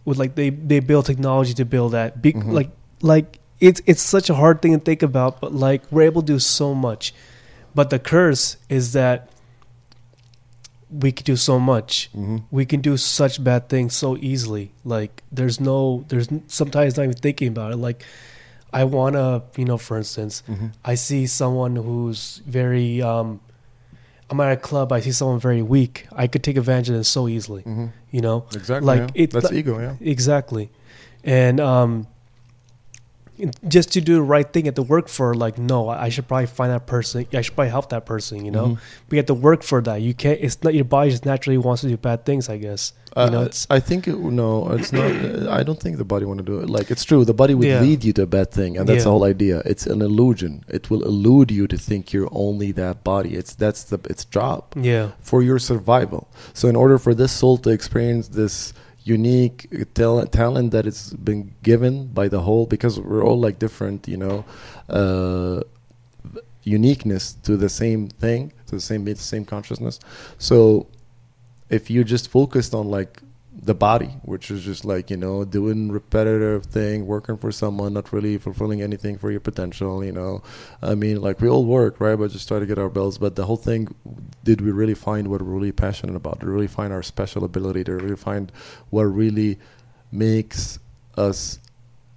with like they they build technology to build that. Be, Mhm. Like like it's it's such a hard thing to think about, but like we're able to do so much. But the curse is that we can do so much. Mm-hmm. We can do such bad things so easily. Like there's no there's sometimes not even thinking about it. Like I wanna, you know, for instance, Mm-hmm. I see someone who's very um I'm at a club, I see someone very weak. I could take advantage of them so easily. Mm-hmm. You know? Exactly. Like, yeah. it- that's like- ego. Yeah. Exactly. And um just to do the right thing, have to work for like no, I should probably find that person. I should probably help that person. You know, Mhm. but you have to work for that. You can't. It's not your body just naturally wants to do bad things. I guess. Uh, you know, it's I think it, no, it's not. uh, I don't think the body want to do it. Like it's true, the body would Yeah. lead you to a bad thing, and that's Yeah. the whole idea. It's an illusion. It will elude you to think you're only that body. It's that's the its job yeah, for your survival. So in order for this soul to experience this unique talent, that it's been given by the whole, because we're all like different, you know, uh, uniqueness to the same thing, to the same the same consciousness. So if you just focused on like the body, which is just like you know doing repetitive thing, working for someone, not really fulfilling anything for your potential. You know, I mean, like we all work, right? But just try to get our bills. But the whole thing, did we really find what we're really passionate about? Did we really find our special ability? Did we really find what really makes us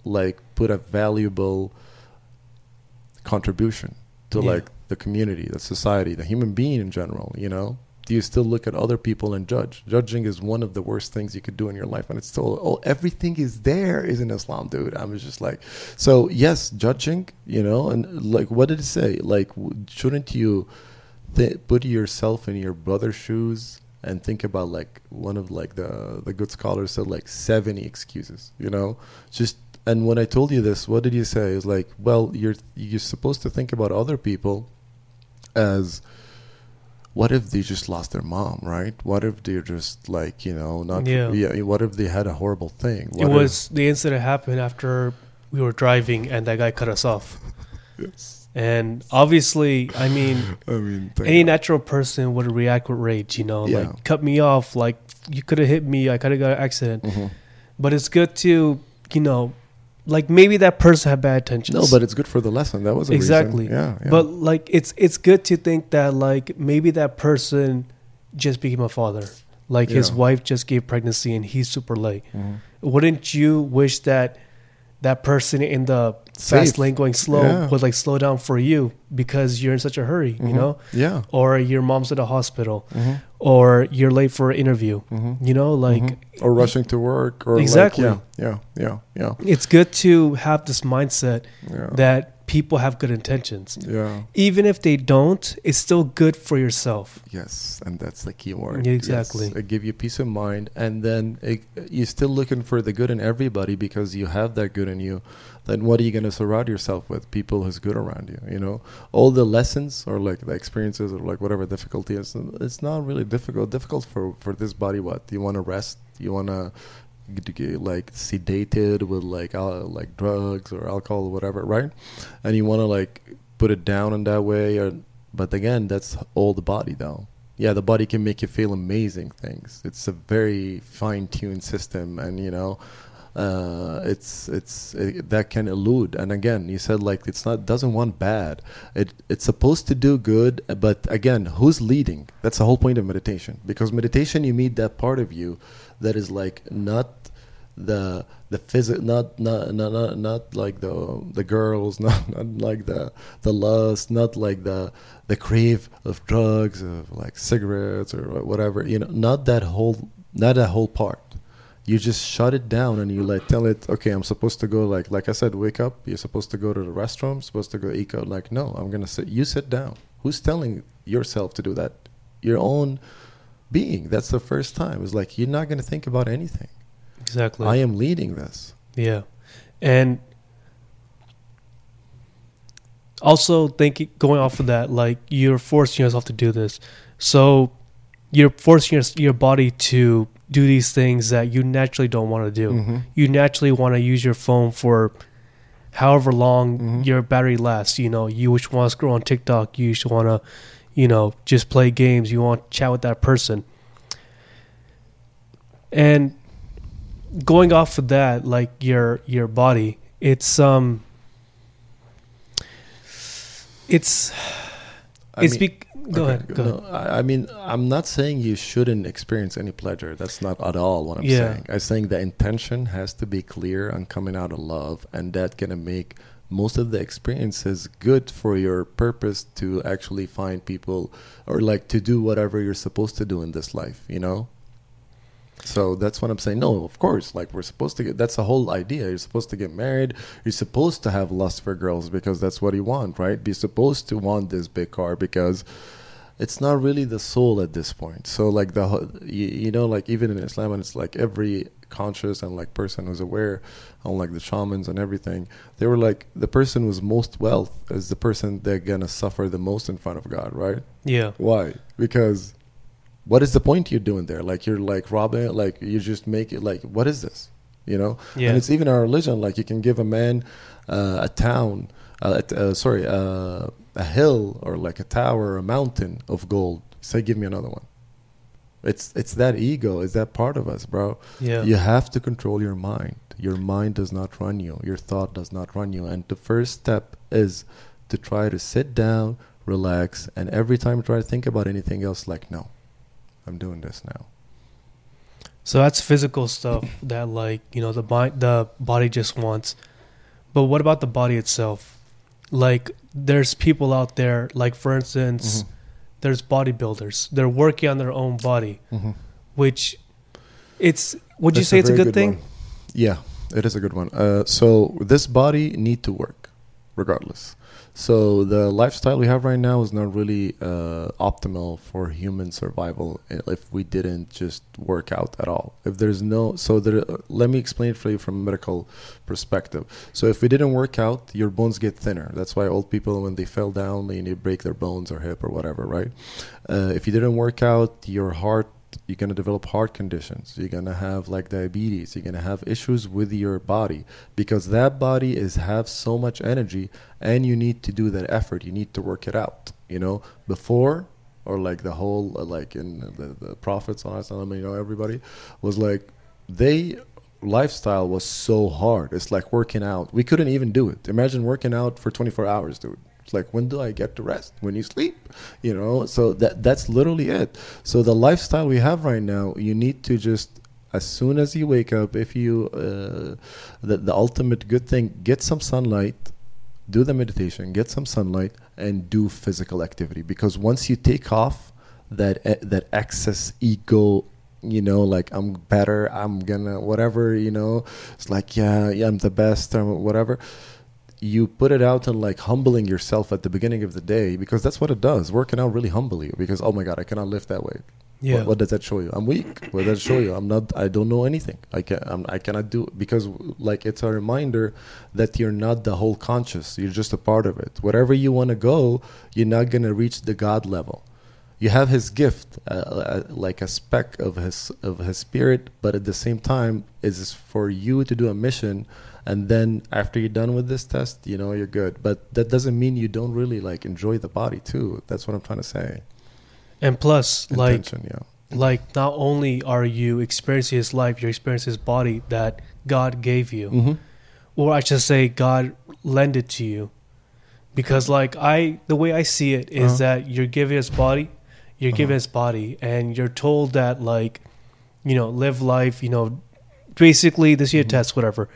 like put a valuable contribution to Yeah. like the community, the society, the human being in general, you know? Do you still look at other people and judge? Judging is one of the worst things you could do in your life, and it's still oh everything is there is in Islam, dude. I was just like, so yes, judging, you know, and like what did it say? Like, shouldn't you th- put yourself in your brother's shoes and think about like one of like the the good scholars said like seventy excuses, you know, just and when I told you this, what did you say? It's like, well, you're you're supposed to think about other people as what if they just lost their mom, right? What if they're just like, you know, not Yeah. what if they had a horrible thing? it What if- was the incident happened after we were driving and that guy cut us off. yes. And obviously, I mean, I mean, any God. natural person would react with rage. You know, Yeah. like cut me off. Like you could have hit me. I could have got an accident. Mhm. But it's good to, you know, like maybe that person had bad intentions. No, but it's good for the lesson. That was a Exactly. Reason. Yeah, yeah. But like it's it's good to think that like maybe that person just became a father. Like his wife just gave pregnancy and he's super late. Mhm. Wouldn't you wish that that person in the Safe. fast lane going slow Yeah. would like slow down for you because you're in such a hurry, you Mhm. know? Yeah. Or your mom's at a hospital Mhm. or you're late for an interview. Mhm. You know, like Mhm. or rushing to work or like- Exactly. yeah, yeah, yeah, yeah, it's good to have this mindset yeah. that people have good intentions. yeah. Even if they don't, it's still good for yourself. Yes, and that's the key word. Exactly. Yes, it give you peace of mind, and then it, you're still looking for the good in everybody because you have that good in you. Then what are you going to surround yourself with? People who's good around you. You know, all the lessons or like the experiences or like whatever difficulty is. It's not really difficult. Difficult for for this body. What you want to rest? You want to like sedated with like uh, like drugs or alcohol or whatever, right? And you want to like put it down in that way or but again that's all the body though yeah the body can make you feel amazing things it's a very fine-tuned system and you know uh, it's it's it, that can elude. And again you said like it's not doesn't want bad. It it's supposed to do good but again who's leading? That's the whole point of meditation. Because meditation you meet that part of you that is like not the the physic not not not not, not like the the girls not, not like the the lust not like the the crave of drugs of like cigarettes or whatever you know not that whole not that whole part you just shut it down and you like tell it okay i'm supposed to go like like i said wake up you're supposed to go to the restroom supposed to go eat out like no i'm gonna sit you sit down Who's telling yourself to do that? Your own being. That's the first time. It's like you're not going to think about anything. Exactly. I am leading this. Yeah. And also thinking going off of that, like you're forcing yourself to do this. So you're forcing your, your body to do these things that you naturally don't want to do. Mhm. You naturally want to use your phone for however long Mhm. your battery lasts. You know, you just want to scroll on TikTok. You just want to, you know, just play games. You want to chat with that person. And going off of that, like your your body, it's um, it's I it's mean- be- go Okay, ahead, go ahead. no, I, I mean, I'm not saying you shouldn't experience any pleasure. That's not at all what I'm Yeah. saying. I'm saying the intention has to be clear on coming out of love, and that gonna make most of the experiences good for your purpose to actually find people or like to do whatever you're supposed to do in this life. You know. So that's what I'm saying. No, of course, like we're supposed to get. That's the whole idea. You're supposed to get married. You're supposed to have lust for girls because that's what you want, right? You're supposed to want this big car because it's not really the soul at this point. So like the whole- you, you know like even in Islam and it's like every conscious and like person who's aware on like the shamans and everything they were like the person who's most wealth is the person they're gonna suffer the most in front of God right Yeah, why because what is the point you're doing there like you're like robbing like you just make it like what is this you know yeah, and it's even our religion. Like you can give a man uh, a town, uh, uh, sorry, uh, a hill or like a tower, or a mountain of gold. Say, give me another one. It's it's that ego. It's that part of us, bro. yeah, You have to control your mind. Your mind does not run you. Your thought does not run you. And the first step is to try to sit down, relax, and every time you try to think about anything else, like, no, I'm doing this now. So that's physical stuff that like, you know, the mind the body just wants. But what about the body itself? Like there's people out there like for instance, Mhm. there's bodybuilders. They're working on their own body, Mm-hmm. which it's would you That's say it's a very good, thing? one. Yeah, it is a good one. Uh, so this body need to work, regardless. So the lifestyle we have right now is not really uh, optimal for human survival if we didn't just work out at all. If there's no, so there, let me explain it for you from a medical perspective. So if we didn't work out, your bones get thinner. That's why old people, when they fell down, they need break their bones or hip or whatever, right? Uh, if you didn't work out, your heart you're going to develop heart conditions you're going to have like diabetes you're going to have issues with your body because that body is have so much energy and you need to do that effort you need to work it out you know? Before or like the whole uh, like in the, the prophets you know everybody was like they lifestyle was so hard it's like working out we couldn't even do it. Imagine working out for 24 hours dude it's like when do I get to rest? When you sleep, you know. So that that's literally it. So the lifestyle we have right now, you need to just as soon as you wake up, if you uh, the the ultimate good thing, get some sunlight, do the meditation, get some sunlight, and do physical activity. Because once you take off that eh, that excess ego you know like i'm better i'm gonna whatever you know it's like yeah, yeah i'm the best or whatever you put it out and like humbling yourself at the beginning of the day because that's what it does working out really humble you because oh my god i cannot lift that weight. Yeah. what, what does that show you? I'm weak. What does that show you? I'm not i don't know anything. I can I'm, i cannot do because like it's a reminder that you're not the whole conscious. You're just a part of it. Wherever you want to go you're not going to reach the god level. You have his gift uh, uh, like a speck of his of his spirit but at the same time it is for you to do a mission and then after you're done with this test you know you're good but that doesn't mean you don't really like enjoy the body too that's what i'm trying to say And plus, like yeah like not only are you experiencing his life, you're experiencing his body that God gave you. mm-hmm. or I should say God lend it to you. Because like I the way I see it is Uh-huh. that you're giving his body, you're giving Uh-huh. his body and you're told that like, you know, live life, you know, basically this is your Mhm. test, whatever.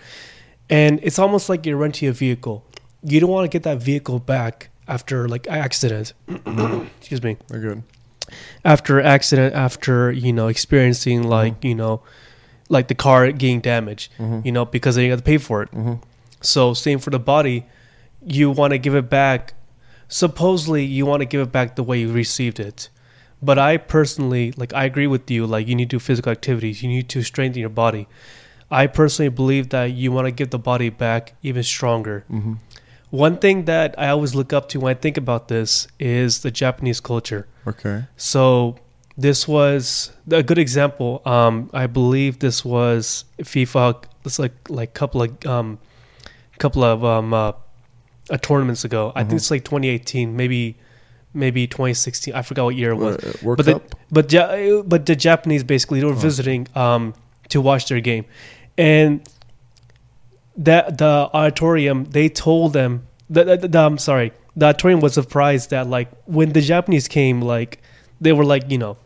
And it's almost like you're renting a vehicle. You don't want to get that vehicle back after like accident. Excuse me they're good after accident after you know experiencing like you know like the car getting damaged Mhm. you know because they got to pay for it mm-hmm. so same for the body you want to give it back supposedly you want to give it back the way you received it. But I personally, like, I agree with you. Like, you need to do physical activities. You need to strengthen your body. I personally believe that you want to give the body back even stronger. Mm-hmm. One thing that I always look up to when I think about this is the Japanese culture. Okay. So this was a good example. Um, I believe this was FIFA. It's like like couple of um, couple of um, uh, uh, tournaments ago. I Mhm. think it's like 2018, maybe maybe 2016. I forgot what year it was. Uh, But the- But ja- but the Japanese basically they were Oh. visiting um, to watch their game, and that the auditorium they told them the, the, the- I'm sorry the auditorium was surprised that like when the Japanese came like they were like you know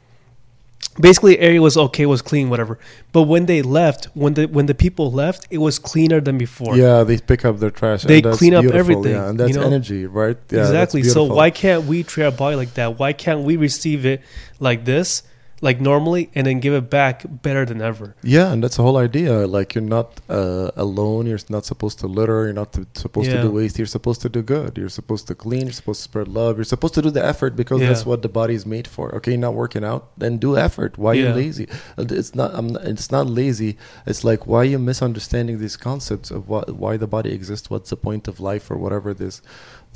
basically area was okay was clean whatever but when they left when the when the people left it was cleaner than before Yeah, they pick up their trash. They clean up everything, Yeah, and that's you know? energy, right? Yeah, exactly so why can't we treat our body like that why can't we receive it like this like normally and then give it back better than ever Yeah, and that's the whole idea. Like you're not uh, alone. You're not supposed to litter. You're not to, supposed Yeah. to do waste. You're supposed to do good. You're supposed to clean. You're supposed to spread love. You're supposed to do the effort because Yeah. that's what the body is made for. Okay, not working out, then do effort. Why Yeah. you lazy? Uh, It's not. I'm It's not lazy. It's like why you misunderstanding these concepts of what why the body exists. What's the point of life or whatever this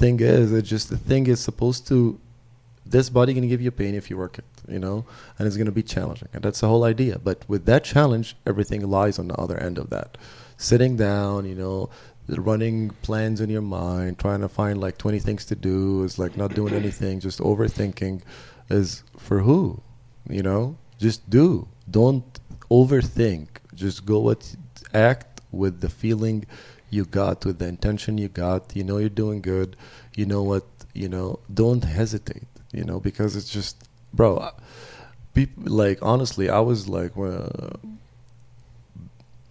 thing is? It's just the thing is supposed to. This body gonna give you pain if you work it, you know, and it's gonna be challenging, and that's the whole idea. But with that challenge, everything lies on the other end of that. Sitting down, you know, running plans in your mind, trying to find like twenty things to do is like not doing anything, just overthinking, is for who, you know? Just do. Don't overthink. Just go with act with the feeling you got, with the intention you got. You know you're doing good. You know what. You know. Don't hesitate you know, because it's just, bro. People like honestly, I was like, uh,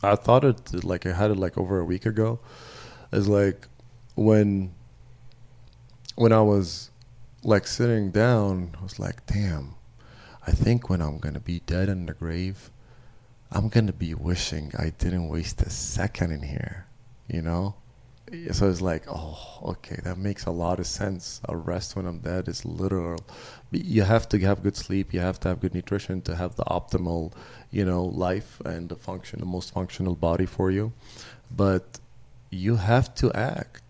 I thought it like I had it like over a week ago. It's like when when I was like sitting down, I was like, damn. I think when I'm gonna be dead in the grave, I'm gonna be wishing I didn't waste a second in here, you know. So it's like, oh, okay, that makes a lot of sense. A rest when I'm dead is literal. You have to have good sleep. You have to have good nutrition to have the optimal, you know, life and the function, the most functional body for you. But you have to act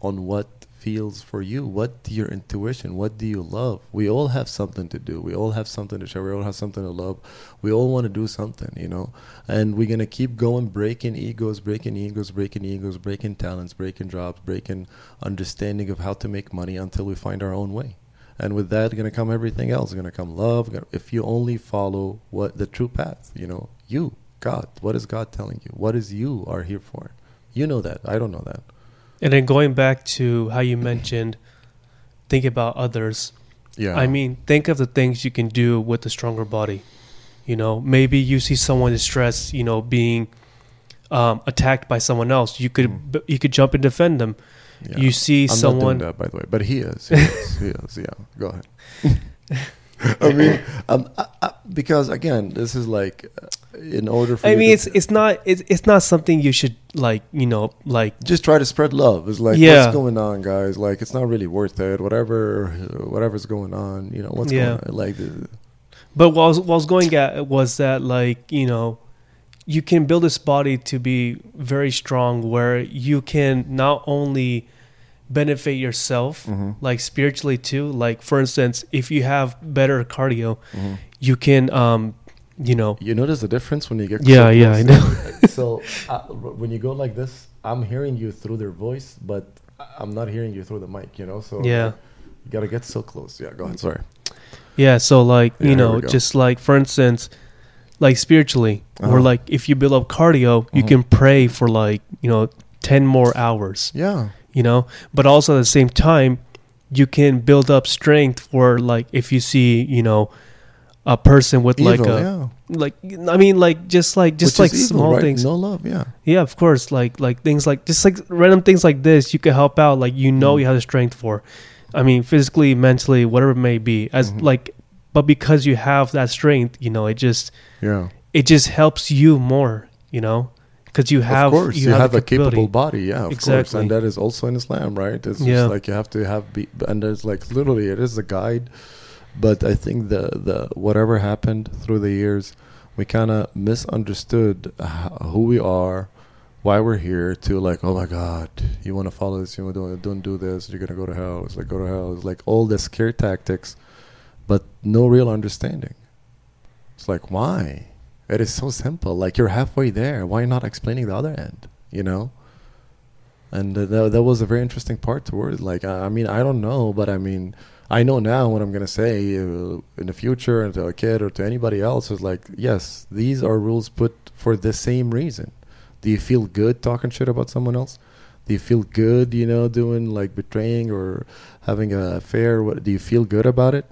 on what feels for you. What your intuition? What do you love? We all have something to do. We all have something to share. We all have something to love. We all want to do something, you know. And we're gonna keep going, breaking egos, breaking egos, breaking egos, breaking talents, breaking jobs, breaking understanding of how to make money until we find our own way. And with that, gonna come everything else. Gonna come love. If you only follow what the true path, you know, you, God. What is God telling you? What is you are here for? You know that. I don't know that. And then going back to how you mentioned think about others Yeah. I mean, think of the things you can do with a stronger body. You know, maybe you see someone distressed, you know, being um, attacked by someone else. You could Mm. b- you could jump and defend them. Yeah. You see I'm someone. not doing that, by the way, but he is. He is. he is. Yeah. Go ahead. I mean, um, I, I, because again, this is like, uh, in order for I mean, to- it's it's not it's, it's not something you should like you know like just try to spread love. It's like, Yeah. what's going on, guys? Like, it's not really worth it. Whatever, whatever's going on, you know, what's Yeah. going on? Like, the, But what I, was, what I was going at was that, like, you know, you can build this body to be very strong where you can not only benefit yourself, Mhm. like spiritually too. Like, for instance, if you have better cardio, Mhm. you can, um, you know, you notice the difference when you get. Yeah, so yeah, I know. so uh, when you go like this, I'm hearing you through their voice, but I'm not hearing you through the mic. You know, so Yeah. you gotta get so close. Yeah, go ahead. Sorry. yeah. So, like, Yeah, you know, just like, for instance, like spiritually, Uh-huh. or like if you build up cardio, you Mhm. can pray for like, you know, 10 more hours. Yeah. You know but also at the same time you can build up strength for like if you see you know a person with like a yeah. like i mean like just like just Which like evil, small right? things No love. Yeah. yeah of course like like things like just like random things like this you can help out like you know Mhm. you have the strength for i mean physically mentally whatever it may be as Mhm. like but because you have that strength you know it just Yeah. it just helps you more you know because you have of course, you, the have, a capable body, yeah, of course, and that is also in Islam, right? It's Yeah. just like you have to have, be, and there's like literally, it is a guide. But I think the the whatever happened through the years, we kind of misunderstood who we are, why we're here. To like, oh my God, you want to follow this? You want to don't do this? You're gonna go to hell. It's like go to hell. It's like all the scare tactics, but no real understanding. It's like why? It is so simple. Like you're halfway there. Why not explaining the other end? You know. And uh, that that was a very interesting part towards. Like I, I mean I don't know, but I mean I know now what I'm gonna say uh, in the future and to a kid or to anybody else is like yes, these are rules put for the same reason. Do you feel good talking shit about someone else? Do you feel good, you know, doing like betraying or having a affair? What do you feel good about it?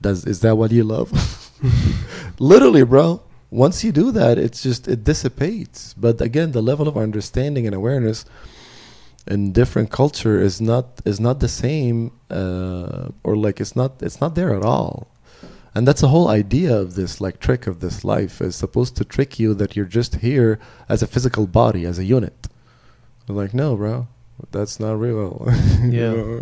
Does is that what you love? Literally, bro. Once you do that, it's just it dissipates. But again, the level of understanding and awareness in different culture is not is not the same, uh, or like it's not it's not there at all. And that's the whole idea of this like trick of this life is supposed to trick you that you're just here as a physical body, as a unit. I'm like, no, bro, that's not real. Yeah.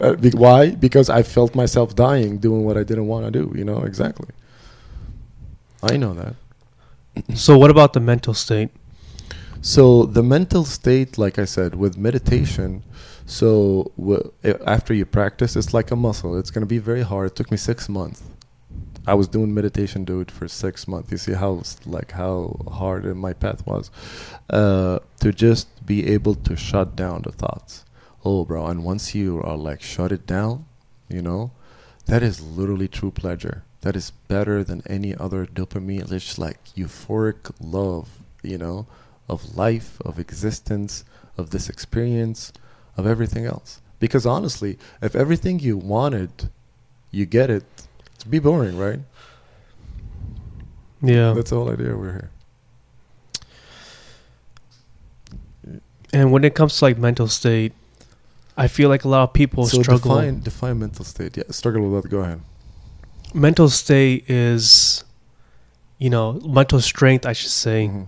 Uh, be- why? Because I felt myself dying doing what I didn't want to do. You know exactly. I know that. So what about the mental state? So the mental state, like I said, with meditation, so w- after you practice, it's like a muscle. It's gonna be very hard. It took me six months. I was doing meditation, dude, for six months. You see how like how hard my path was uh, to just be able to shut down the thoughts. Oh, bro! And once you are like shut it down, you know, that is literally true pleasure. That is better than any other dopamine. It's just like euphoric love, you know, of life, of existence, of this experience, of everything else. Because honestly, if everything you wanted, you get it, it'd be boring, right? Yeah. That's the whole idea. We're here. And when it comes to like mental state, I feel like a lot of people so struggle. define define mental state. Yeah, struggle with that. Go ahead. Mental state is, you know, mental strength. I should say Mhm.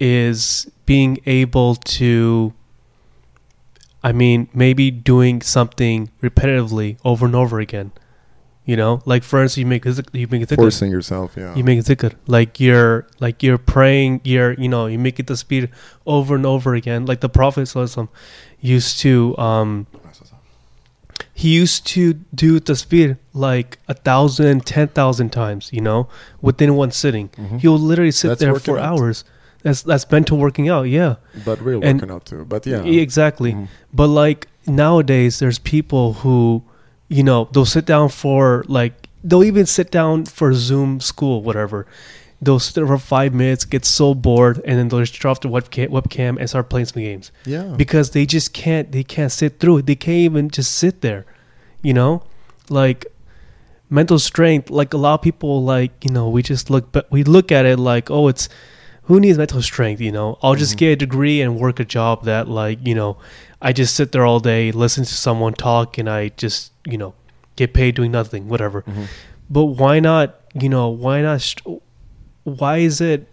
is being able to. I mean, maybe doing something repetitively over and over again. You know, like for instance, you make zik- you make zikr. Forcing yourself. Yeah. You make zikr like you're like you're praying. You're you know you make it the speed over and over again. Like the Prophet used to um he used to do tasbih like a thousand, ten thousand times, you know, within one sitting. Mhm. He'll literally sit That's there for out. hours. That's that's mental working out, yeah. But real and- working out too. But yeah. Exactly. Mhm. But like nowadays there's people who, you know, they'll sit down for like they'll even sit down for Zoom school, whatever. They'll sit there for five minutes, get so bored, and then they'll just drop the webcam, webcam and start playing some games Yeah. because they just can't they can't sit through it. They can't even just sit there, you know, like mental strength. Like a lot of people, like you know, we just look but we look at it like, oh, it's who needs mental strength? You know, I'll just Mhm. get a degree and work a job that like you know, I just sit there all day, listen to someone talk, and I just you know get paid doing nothing, whatever. Mhm. But why not? You know, why not? St- why is it?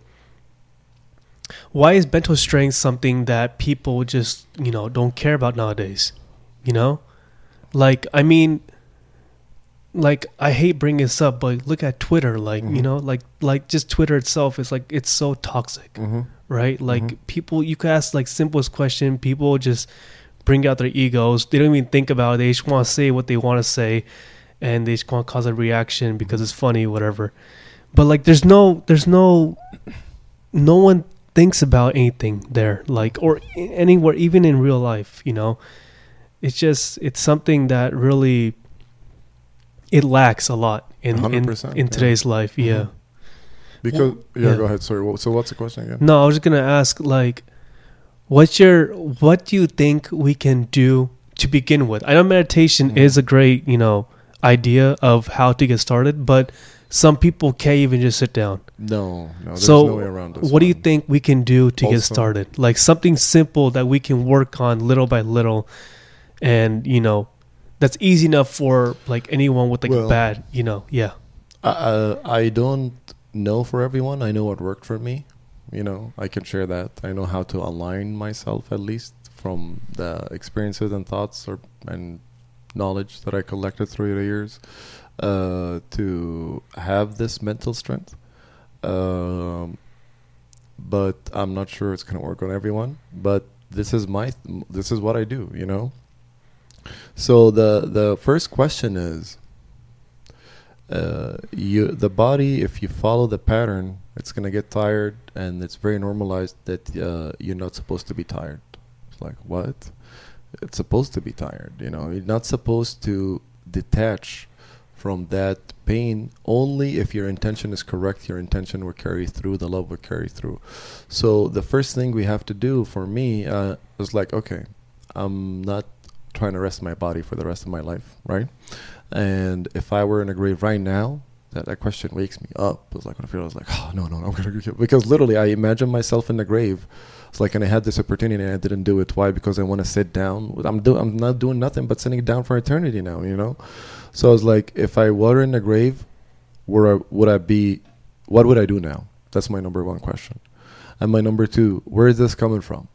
Why is mental strength something that people just you know don't care about nowadays? You know, like I mean, like I hate bringing this up, but look at Twitter. Like you Mhm. know, like like just Twitter itself is like it's so toxic, Mhm. right? Like Mhm. people, you could ask like simplest question, people just bring out their egos. They don't even think about it. They just want to say what they want to say, and they just want to cause a reaction because it's funny, whatever. But like, there's no, there's no, no one thinks about anything there, like or anywhere, even in real life. You know, it's just it's something that really it lacks a lot in in, 100%, in yeah. today's life. Yeah. Mhm. Because yeah, yeah. go ahead. Sorry. Wha- So what's the question again? No, I was just gonna ask like, what's your what do you think we can do to begin with? I know meditation Mhm. is a great you know idea of how to get started, but some people can't even just sit down. No, no. There's so, no way around this. what do you think we can do to get started? Like something simple that we can work on little by little, and you know, that's easy enough for like anyone with like a bad, you know, yeah. Uh, I don't know for everyone. I know what worked for me. You know, I can share that. I know how to align myself at least from the experiences and thoughts or and knowledge that I collected through the years uh, to have this mental strength. Um, but I'm not sure it's gonna work on everyone. But this is my this is what I do. You know. So the the first question is uh, you the body if you follow the pattern it's going to get tired and it's very normalized that uh, you're not supposed to be tired it's like what it's supposed to be tired you know you're not supposed to detach from that pain only if your intention is correct your intention will carry through the love will carry through so the first thing we have to do for me uh, was like okay i'm not trying to rest my body for the rest of my life right and if I were in a grave right now, that, that question wakes me up. It was like when I feel I was like, oh no, no, no I'm gonna get because literally I imagine myself in the grave. It's like and I had this opportunity and I didn't do it. Why? Because I want to sit down. I'm do I'm not doing nothing but sitting down for eternity now, you know? So I was like, if I were in a grave, where would I be what would I do now? That's my number one question. And my number two, where is this coming from?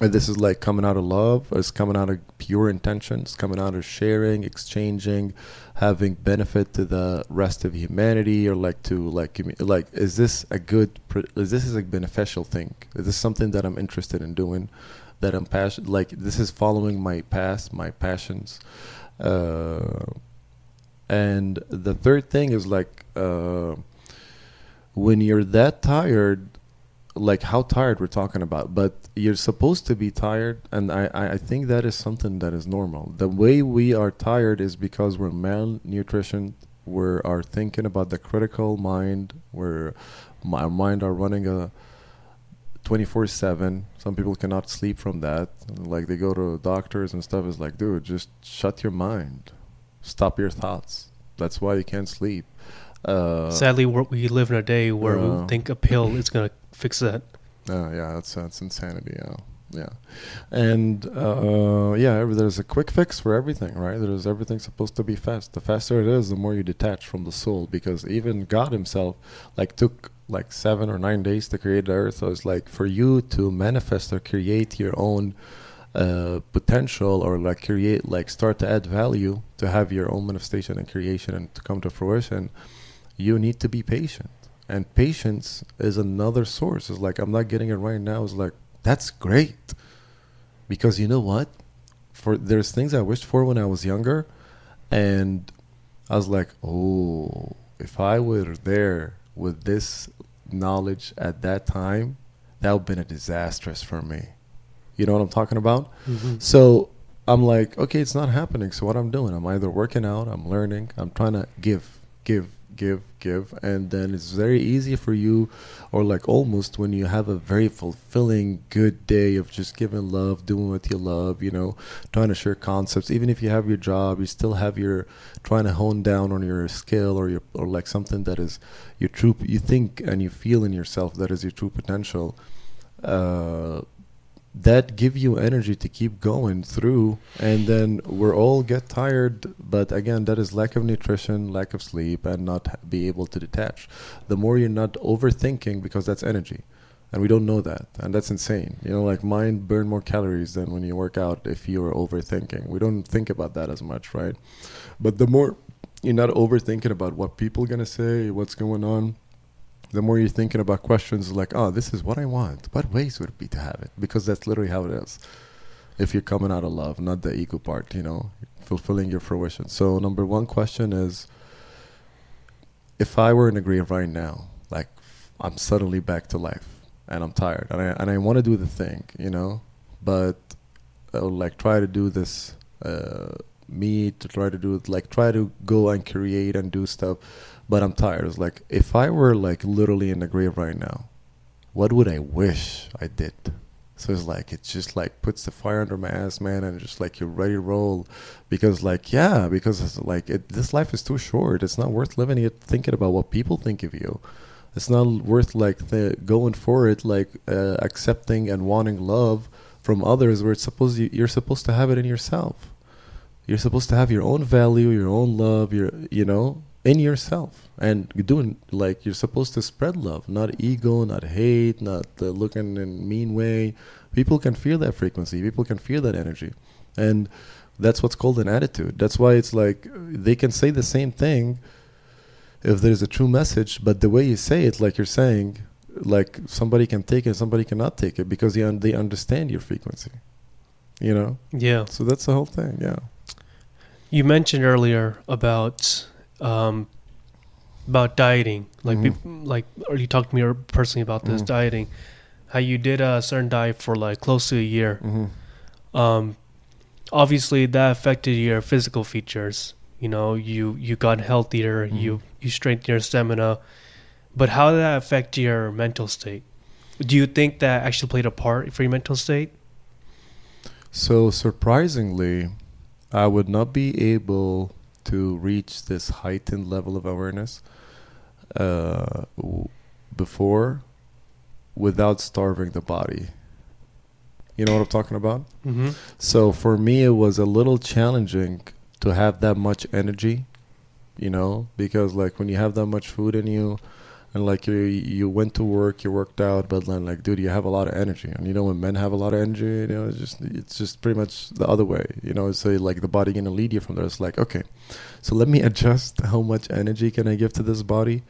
And this is like coming out of love, it's coming out of pure intentions, coming out of sharing, exchanging, having benefit to the rest of humanity, or like to like like is this a good? Is this is a beneficial thing? Is this something that I'm interested in doing? That I'm passionate. Like this is following my past, my passions. Uh, and the third thing is like uh, when you're that tired like how tired we're talking about, but you're supposed to be tired, and I, I think that is something that is normal. The way we are tired is because we're malnutrition. We are thinking about the critical mind. Where our mind are running a 24 7 some people cannot sleep from that like they go to doctors and stuff it's like dude just shut your mind stop your thoughts that's why you can't sleep uh, sadly we live in a day where uh, we think a pill is going to fix that. Oh yeah, that's that's insanity. Yeah, yeah, and uh, yeah, there's a quick fix for everything, right? There's everything supposed to be fast. The faster it is, the more you detach from the soul, because even God Himself, like, took like seven or nine days to create the earth. So it's like for you to manifest or create your own uh, potential or like create like start to add value to have your own manifestation and creation and to come to fruition you need to be patient. And patience is another source. It's like i'm not getting it right now. It's like that's great. Because you know what? For there's things i wished for when i was younger and i was like oh if i were there with this knowledge at that time that would have been a disastrous for me. You know what i'm talking about? Mm-hmm. so i'm like okay it's not happening. So what i'm doing? I'm either working out i'm learning i'm trying to give give give, give, and then it's very easy for you, or like almost when you have a very fulfilling, good day of just giving love, doing what you love, you know, trying to share concepts. Even if you have your job, you still have your trying to hone down on your skill or your or like something that is your true, you think and you feel in yourself that is your true potential. Uh, that give you energy to keep going through and then we're all get tired but again that is lack of nutrition lack of sleep and not be able to detach. The more you're not overthinking because that's energy and we don't know that and that's insane. You know like mind burn more calories than when you work out if you're overthinking. We don't think about that as much right? But the more you're not overthinking about what people are going to say what's going on the more you're thinking about questions like, oh, this is what I want. What ways would it be to have it? Because that's literally how it is. If you're coming out of love, not the ego part, you know, fulfilling your fruition. So number one question is, if I were in a grave right now, like I'm suddenly back to life and I'm tired and I and I want to do the thing, you know, but I'll like try to do this. Uh, me to try to do it, like try to go and create and do stuff but I'm tired. It's like if I were like literally in the grave right now, what would I wish I did? So it's like it just like puts the fire under my ass, man, and just like you're ready to roll, because like yeah, because it's like it, this life is too short. It's not worth living it thinking about what people think of you. It's not worth like the, going for it, like uh, accepting and wanting love from others, where it's supposed you, you're supposed to have it in yourself. You're supposed to have your own value, your own love, your you know, in yourself and doing like you're supposed to spread love not ego not hate not uh, looking in mean way. People can feel that frequency. People can feel that energy. And that's what's called an attitude. That's why it's like they can say the same thing if there's a true message but the way you say it like you're saying like somebody can take it somebody cannot take it because they, un- they understand your frequency. You know? Yeah. so that's the whole thing yeah. You mentioned earlier about um, about dieting, like Mhm. peop- like, or you talked to me personally about this Mhm. dieting. How you did a certain diet for like close to a year. mm-hmm. Um, obviously, that affected your physical features. You know, you you got healthier, Mhm. you you strengthened your stamina. But how did that affect your mental state? Do you think that actually played a part for your mental state? So surprisingly, I would not be able to reach this heightened level of awareness uh, w- before without starving the body. You know what I'm talking about? Mm-hmm. So for me, it was a little challenging to have that much energy, you know, because like when you have that much food in you, and like you you went to work, you worked out, but then like dude, you have a lot of energy, and you know when men have a lot of energy, you know, it's just it's just pretty much the other way, you know. So like the body gonna lead you from there. It's like okay, so let me adjust how much energy can I give to this body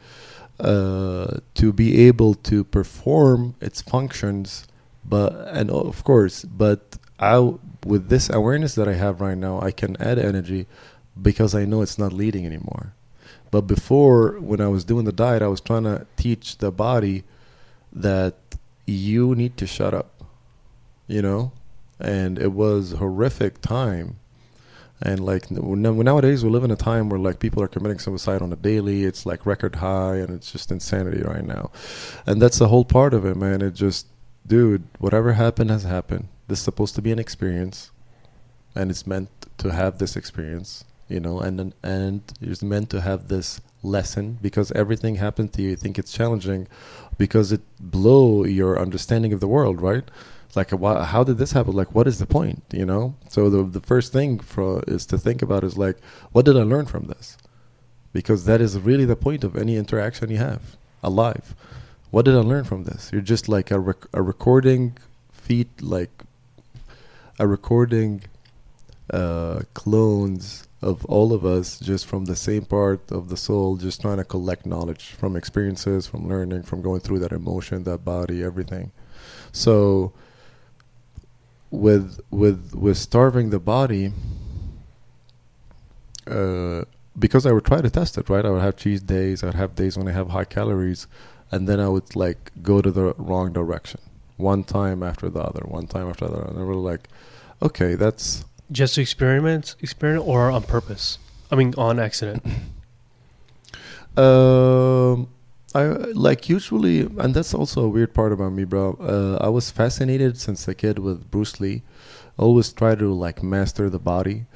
uh, to be able to perform its functions but and of course but i with this awareness that i have right now i can add energy because i know it's not leading anymore but before when i was doing the diet i was trying to teach the body that you need to shut up you know? And it was horrific time. And like nowadays we live in a time where like people are committing suicide on a daily. It's like record high and it's just insanity right now. And that's the whole part of it man. It just dude whatever happened has happened. This is supposed to be an experience and it's meant to have this experience you know and and- it's meant to have this lesson because everything happened to you you think it's challenging because it blow your understanding of the world right? Like how did this happen? Like what is the point you know? So the the first thing for is to think about is like what did i learn from this? Because that is really the point of any interaction you have alive what did i learn from this? You're just like a, rec- a recording feed like a recording uh clones of all of us just from the same part of the soul just trying to collect knowledge from experiences from learning from going through that emotion that body everything so with with with starving the body uh because I would try to test it, right? I would have cheese days, I'd have days when I have high calories, and then I would like go to the wrong direction. One time after the other, one time after the other. And I was like, okay, that's Just to experiment, experiment, or on purpose? I mean, on accident. Um, I like usually, and that's also a weird part about me, bro. Uh, I was fascinated since a kid with Bruce Lee. Always try to like master the body,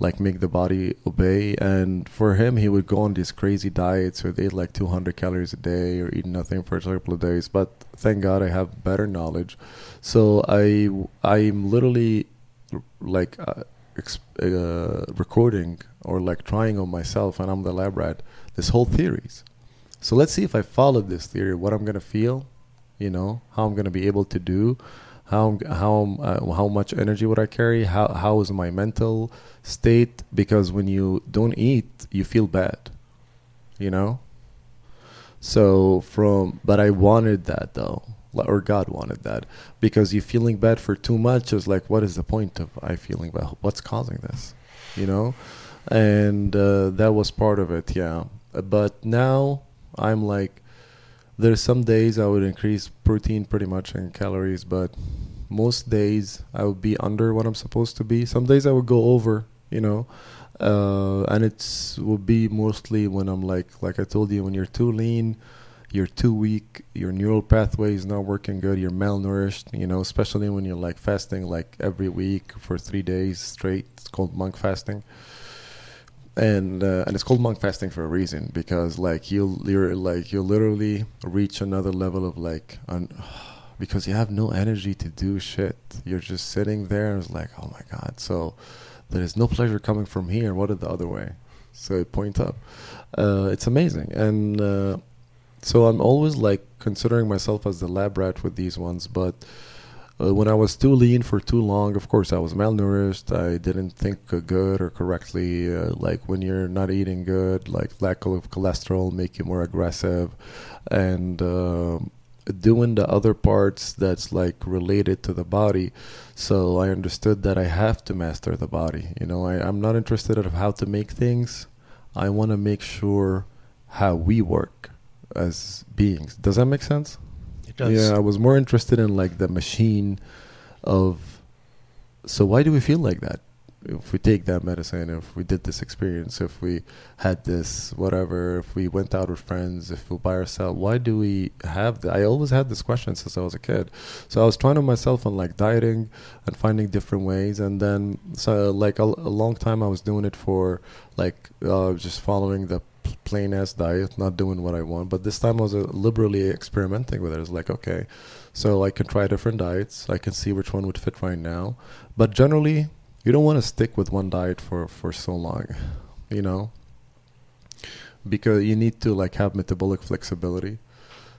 like make the body obey. And for him, he would go on these crazy diets where they eat like 200 calories a day or eat nothing for a couple of days. But thank God I have better knowledge, so I I'm literally like uh, uh, recording or like trying on myself, and I'm the lab rat this whole theories. So let's see if I follow this theory, what I'm gonna feel, you know, how I'm gonna be able to do, how how uh, how much energy would I carry, how how is my mental state? Because when you don't eat, you feel bad, you know. So from, but I wanted that though, or God wanted that, because you feeling bad for too much is like, what is the point of I feeling bad? What's causing this, you know? And uh, that was part of it, yeah. But now I'm like, there's some days I would increase protein pretty much and calories, but most days I would be under what I'm supposed to be. Some days I would go over, you know, uh, and it's would be mostly when I'm like, like I told you, when you're too lean, you're too weak, your neural pathway is not working good, you're malnourished, you know, especially when you're like fasting like every week for three days straight. It's called monk fasting. And uh, and it's called monk fasting for a reason because like you'll you're like you'll literally reach another level of like un- because you have no energy to do shit. You're just sitting there and it's like oh my god. So there is no pleasure coming from here. What is the other way. So point up. Uh, it's amazing, and uh, so I'm always like considering myself as the lab rat with these ones, but. Uh, when I was too lean for too long, of course, I was malnourished. I didn't think uh, good or correctly. Uh, like when you're not eating good, like lack of cholesterol make you more aggressive, and um doing the other parts that's like related to the body. So I understood that I have to master the body. You know, I, I'm not interested in how to make things. I want to make sure how we work as beings. Does that make sense? It does. Yeah, I was more interested in like the machine of. So why do we feel like that? If we take that medicine, if we did this experience, if we had this whatever, if we went out with friends, if we by ourselves, why do we have that? I always had this question since I was a kid. So I was trying to myself on like dieting and finding different ways, and then so like a, a long time I was doing it for like uh, just following the plain ass diet, not doing what I want. But this time I was uh, liberally experimenting with it. It's like, okay, so I can try different diets. I can see which one would fit right now. But generally, you don't want to stick with one diet for for so long, you know, because you need to like have metabolic flexibility.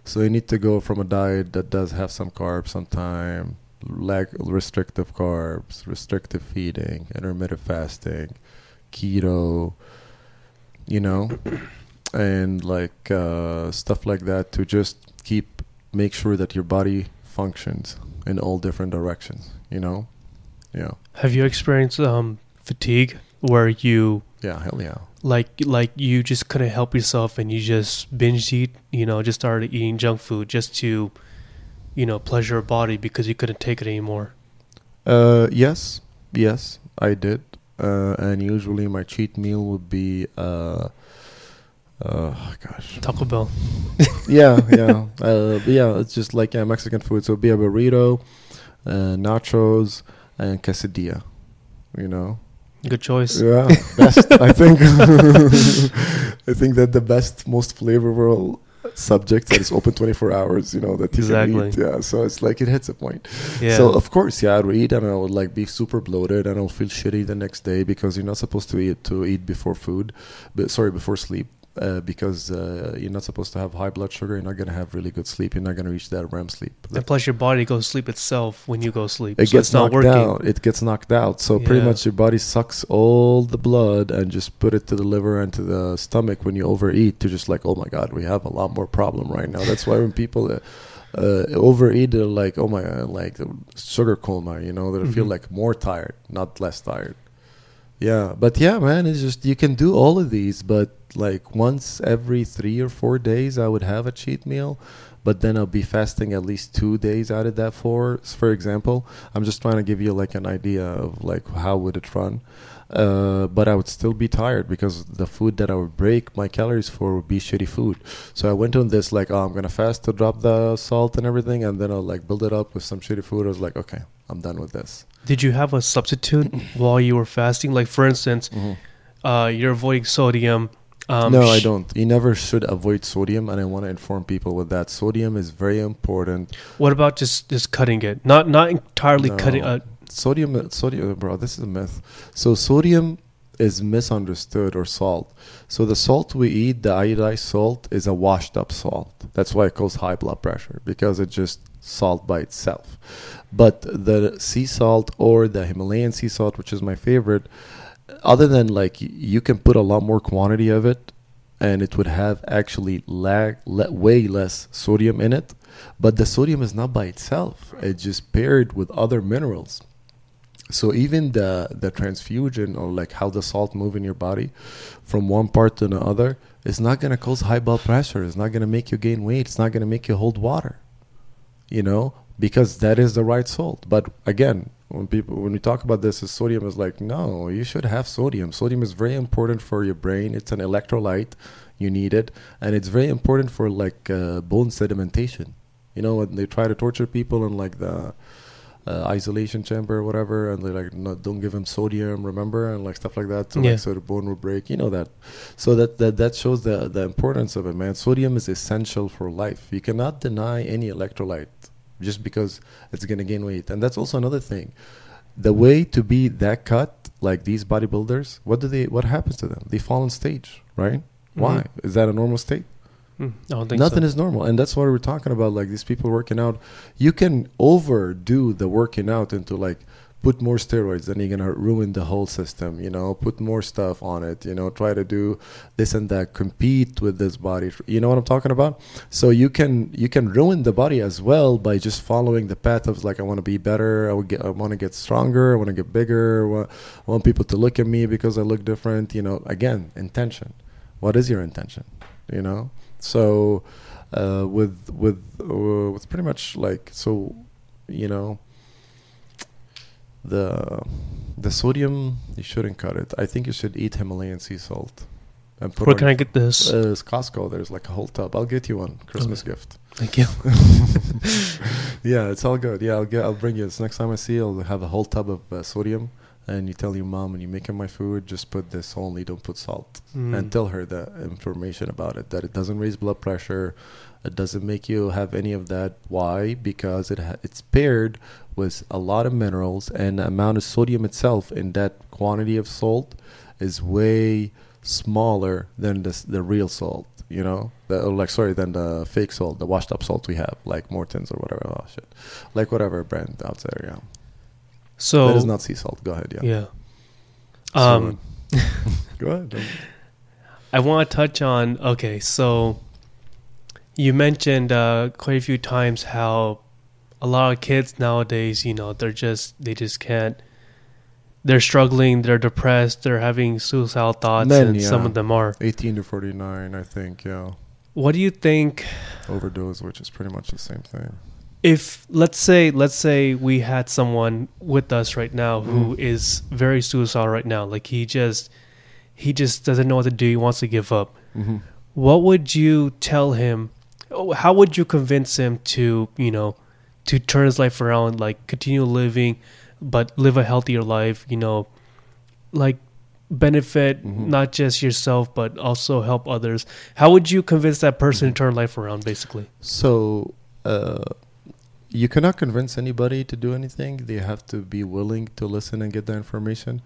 So you need to go from a diet that does have some carbs sometime, like restrictive carbs, restrictive feeding, intermittent fasting, keto, you know, and like uh, stuff like that to just keep make sure that your body functions in all different directions. You know, yeah, Have you experienced um, fatigue where you yeah, hell yeah. like like you just couldn't help yourself and you just binge eat? You know, just started eating junk food just to, you know, pleasure your body because you couldn't take it anymore. Uh, yes, yes, I did. Uh, and usually my cheat meal would be uh, uh, gosh, Taco Bell. yeah, yeah, uh, yeah. It's just like yeah, Mexican food. So it'd be a burrito, uh, nachos, and quesadilla. You know, Good choice. yeah, best. I think. I think that the best, most flavorful subject that is open 24 hours. You know that you Exactly. can eat. Yeah, so it's like it hits a point. Yeah. So of course, yeah, I'd eat and I would like be super bloated and I'll feel shitty the next day because you're not supposed to eat to eat before food, but sorry before sleep. Uh, because uh, you're not supposed to have high blood sugar, you're not gonna have really good sleep. You're not gonna reach that REM sleep. and plus, your body goes sleep itself when you go sleep. It so gets knocked working. out. It gets knocked out. So pretty much your body sucks all the blood and just put it to the liver and to the stomach when you overeat. To just like, oh my god, we have a lot more problem right now. That's why when people uh, uh, overeat, they're like, oh my, god, like sugar coma. You know, they feel Mhm. like more tired, not less tired. Yeah, but yeah, man, it's just you can do all of these, but like once every three or four days, I would have a cheat meal, but then I'll be fasting at least two days out of that four. For example, I'm just trying to give you like an idea of like how would it run, uh, but I would still be tired because the food that I would break my calories for would be shitty food. So I went on this like, oh, I'm gonna fast to drop the salt and everything, and then I'll like build it up with some shitty food. I was like, okay, I'm done with this. Did you have a substitute while you were fasting? Like, for instance, uh, you're avoiding sodium. Um, no, I don't. You never should avoid sodium, and I want to inform people with that. Sodium is very important. What about just just cutting it? Not not entirely No. cutting. Uh, Sodium, sodium, bro. This is a myth. So sodium is misunderstood or salt. So the salt we eat, the iodized salt, is a washed up salt. That's why it causes high blood pressure because it just salt by itself. But the sea salt or the Himalayan sea salt, which is my favorite, other than like you can put a lot more quantity of it and it would have actually lag, way less sodium in it. But the sodium is not by itself. It's just paired with other minerals. So even the the transfusion or like how the salt move in your body from one part to another other is not going to cause high blood pressure. It's not going to make you gain weight. It's not going to make you hold water you know because that is the right salt. But again when people when we talk about this is sodium is like no you should have sodium. Sodium is very important for your brain. It's an electrolyte. You need it. And it's very important for like uh, bone sedimentation. You know when they try to torture people in like the uh, isolation chamber or whatever and they like no, don't give them sodium remember? And like stuff like that so Yeah. like so the bone will break. You know that. So that that, that shows the the importance of it man. Sodium is essential for life. You cannot deny any electrolyte just because it's going to gain weight and that's also another thing the way to be that cut like these bodybuilders, what do they? What happens to them? They fall on stage, right? Why Mhm. is that a normal state? Mm, I don't think Nothing so. is normal, and that's what we're talking about. Like these people working out, you can overdo the working out into like put more steroids, then you're gonna ruin the whole system. You know, put more stuff on it. You know, try to do this and that, compete with this body. You know what I'm talking about? So you can you can ruin the body as well by just following the path of like I want to be better, I get, I want to get stronger, I want to get bigger, I want, I want people to look at me because I look different. You know, again, intention. What is your intention? You know, so uh, with with uh, with pretty much like so, you know, the the sodium you shouldn't cut it. I think you should eat Himalayan sea salt. And put Where can I get this? uh, it's Costco. There's like a whole tub. I'll get you one Christmas gift. Thank you. yeah, it's all good. Yeah, I'll get. I'll bring you. This next time I see, you, I'll have a whole tub of uh, sodium, and you tell your mom when you're making my food, just put this only. Don't put salt, Mm. and tell her the information about it. That it doesn't raise blood pressure. It doesn't make you have any of that. Why? Because it ha- it's paired with a lot of minerals, and the amount of sodium itself in that quantity of salt is way smaller than the the real salt. You know, the, like sorry, than the fake salt, the washed up salt we have, like Morton's or whatever. Oh shit, like whatever brand out there. Yeah, So that is not sea salt. Go ahead. Yeah. yeah. So, Um, go ahead. I want to touch on okay, so you mentioned uh, quite a few times how a lot of kids nowadays, you know, they're just they just can't. They're struggling. They're depressed. They're having suicidal thoughts, Men, and some of them are. 18 to 49, I think. Yeah, What do you think overdose, which is pretty much the same thing. if let's say let's say we had someone with us right now who Mhm. is very suicidal right now, like he just he just doesn't know what to do. He wants to give up. Mm-hmm. what would you tell him how would you convince him to you know to turn his life around like continue living but live a healthier life you know like benefit Mhm. not just yourself but also help others how would you convince that person Mhm. to turn life around basically So, uh, you cannot convince anybody to do anything. They have to be willing to listen and get the information.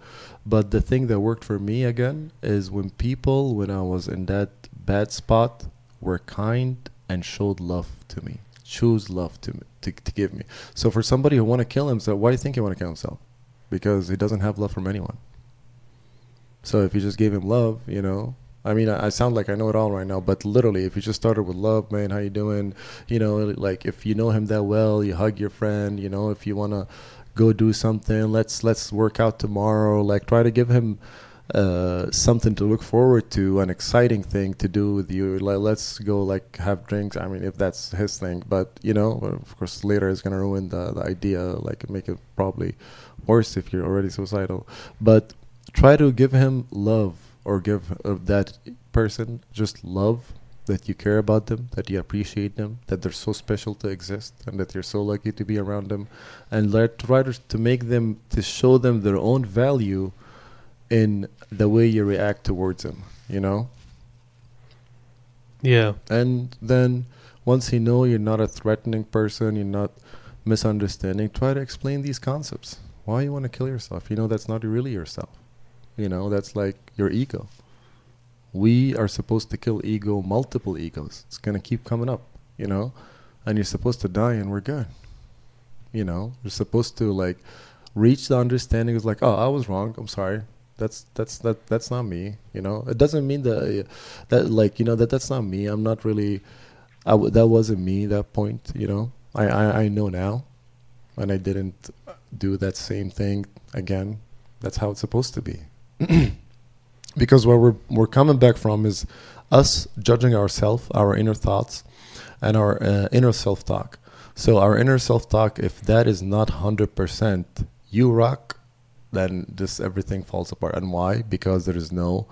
But the thing that worked for me again is when people, when I was in that bad spot, were kind and showed love to me, choose love to me, to, to give me. So for somebody who want to kill himself, why do you think he want to kill himself? Because he doesn't have love from anyone. So if you just gave him love, you know, I mean, I, I sound like I know it all right now, but literally, if you just started with love, man, how you doing? You know, like if you know him that well, you hug your friend. You know, if you want to go do something, let's let's work out tomorrow. Like try to give him uh, something to look forward to, an exciting thing to do with you. Like let's go like have drinks. I mean, if that's his thing, but you know, of course, later it's gonna ruin the the idea. Like make it probably worse if you're already suicidal. But try to give him love or give uh, that person just love that you care about them, that you appreciate them, that they're so special to exist, and that you're so lucky to be around them, and let try to, to make them to show them their own value in the way you react towards them. You know, yeah and then once you know you're not a threatening person, you're not misunderstanding, try to explain these concepts. Why you want to kill yourself? You know that's not really yourself. You know that's like your ego. We are supposed to kill ego, multiple egos. It's gonna keep coming up, you know, and you're supposed to die, and we're good. You know, you're supposed to like reach the understanding. Is like, oh, I was wrong. I'm sorry. That's that's that that's not me. You know, it doesn't mean that that like you know that that's not me. I'm not really. I w- that wasn't me. That point, you know. I, I I know now, and I didn't do that same thing again. That's how it's supposed to be. because where we're we're coming back from is us judging ourselves, our inner thoughts, and our uh, inner self talk. So our inner self talk, if that is not hundred percent you rock, then this everything falls apart. And why? Because there is no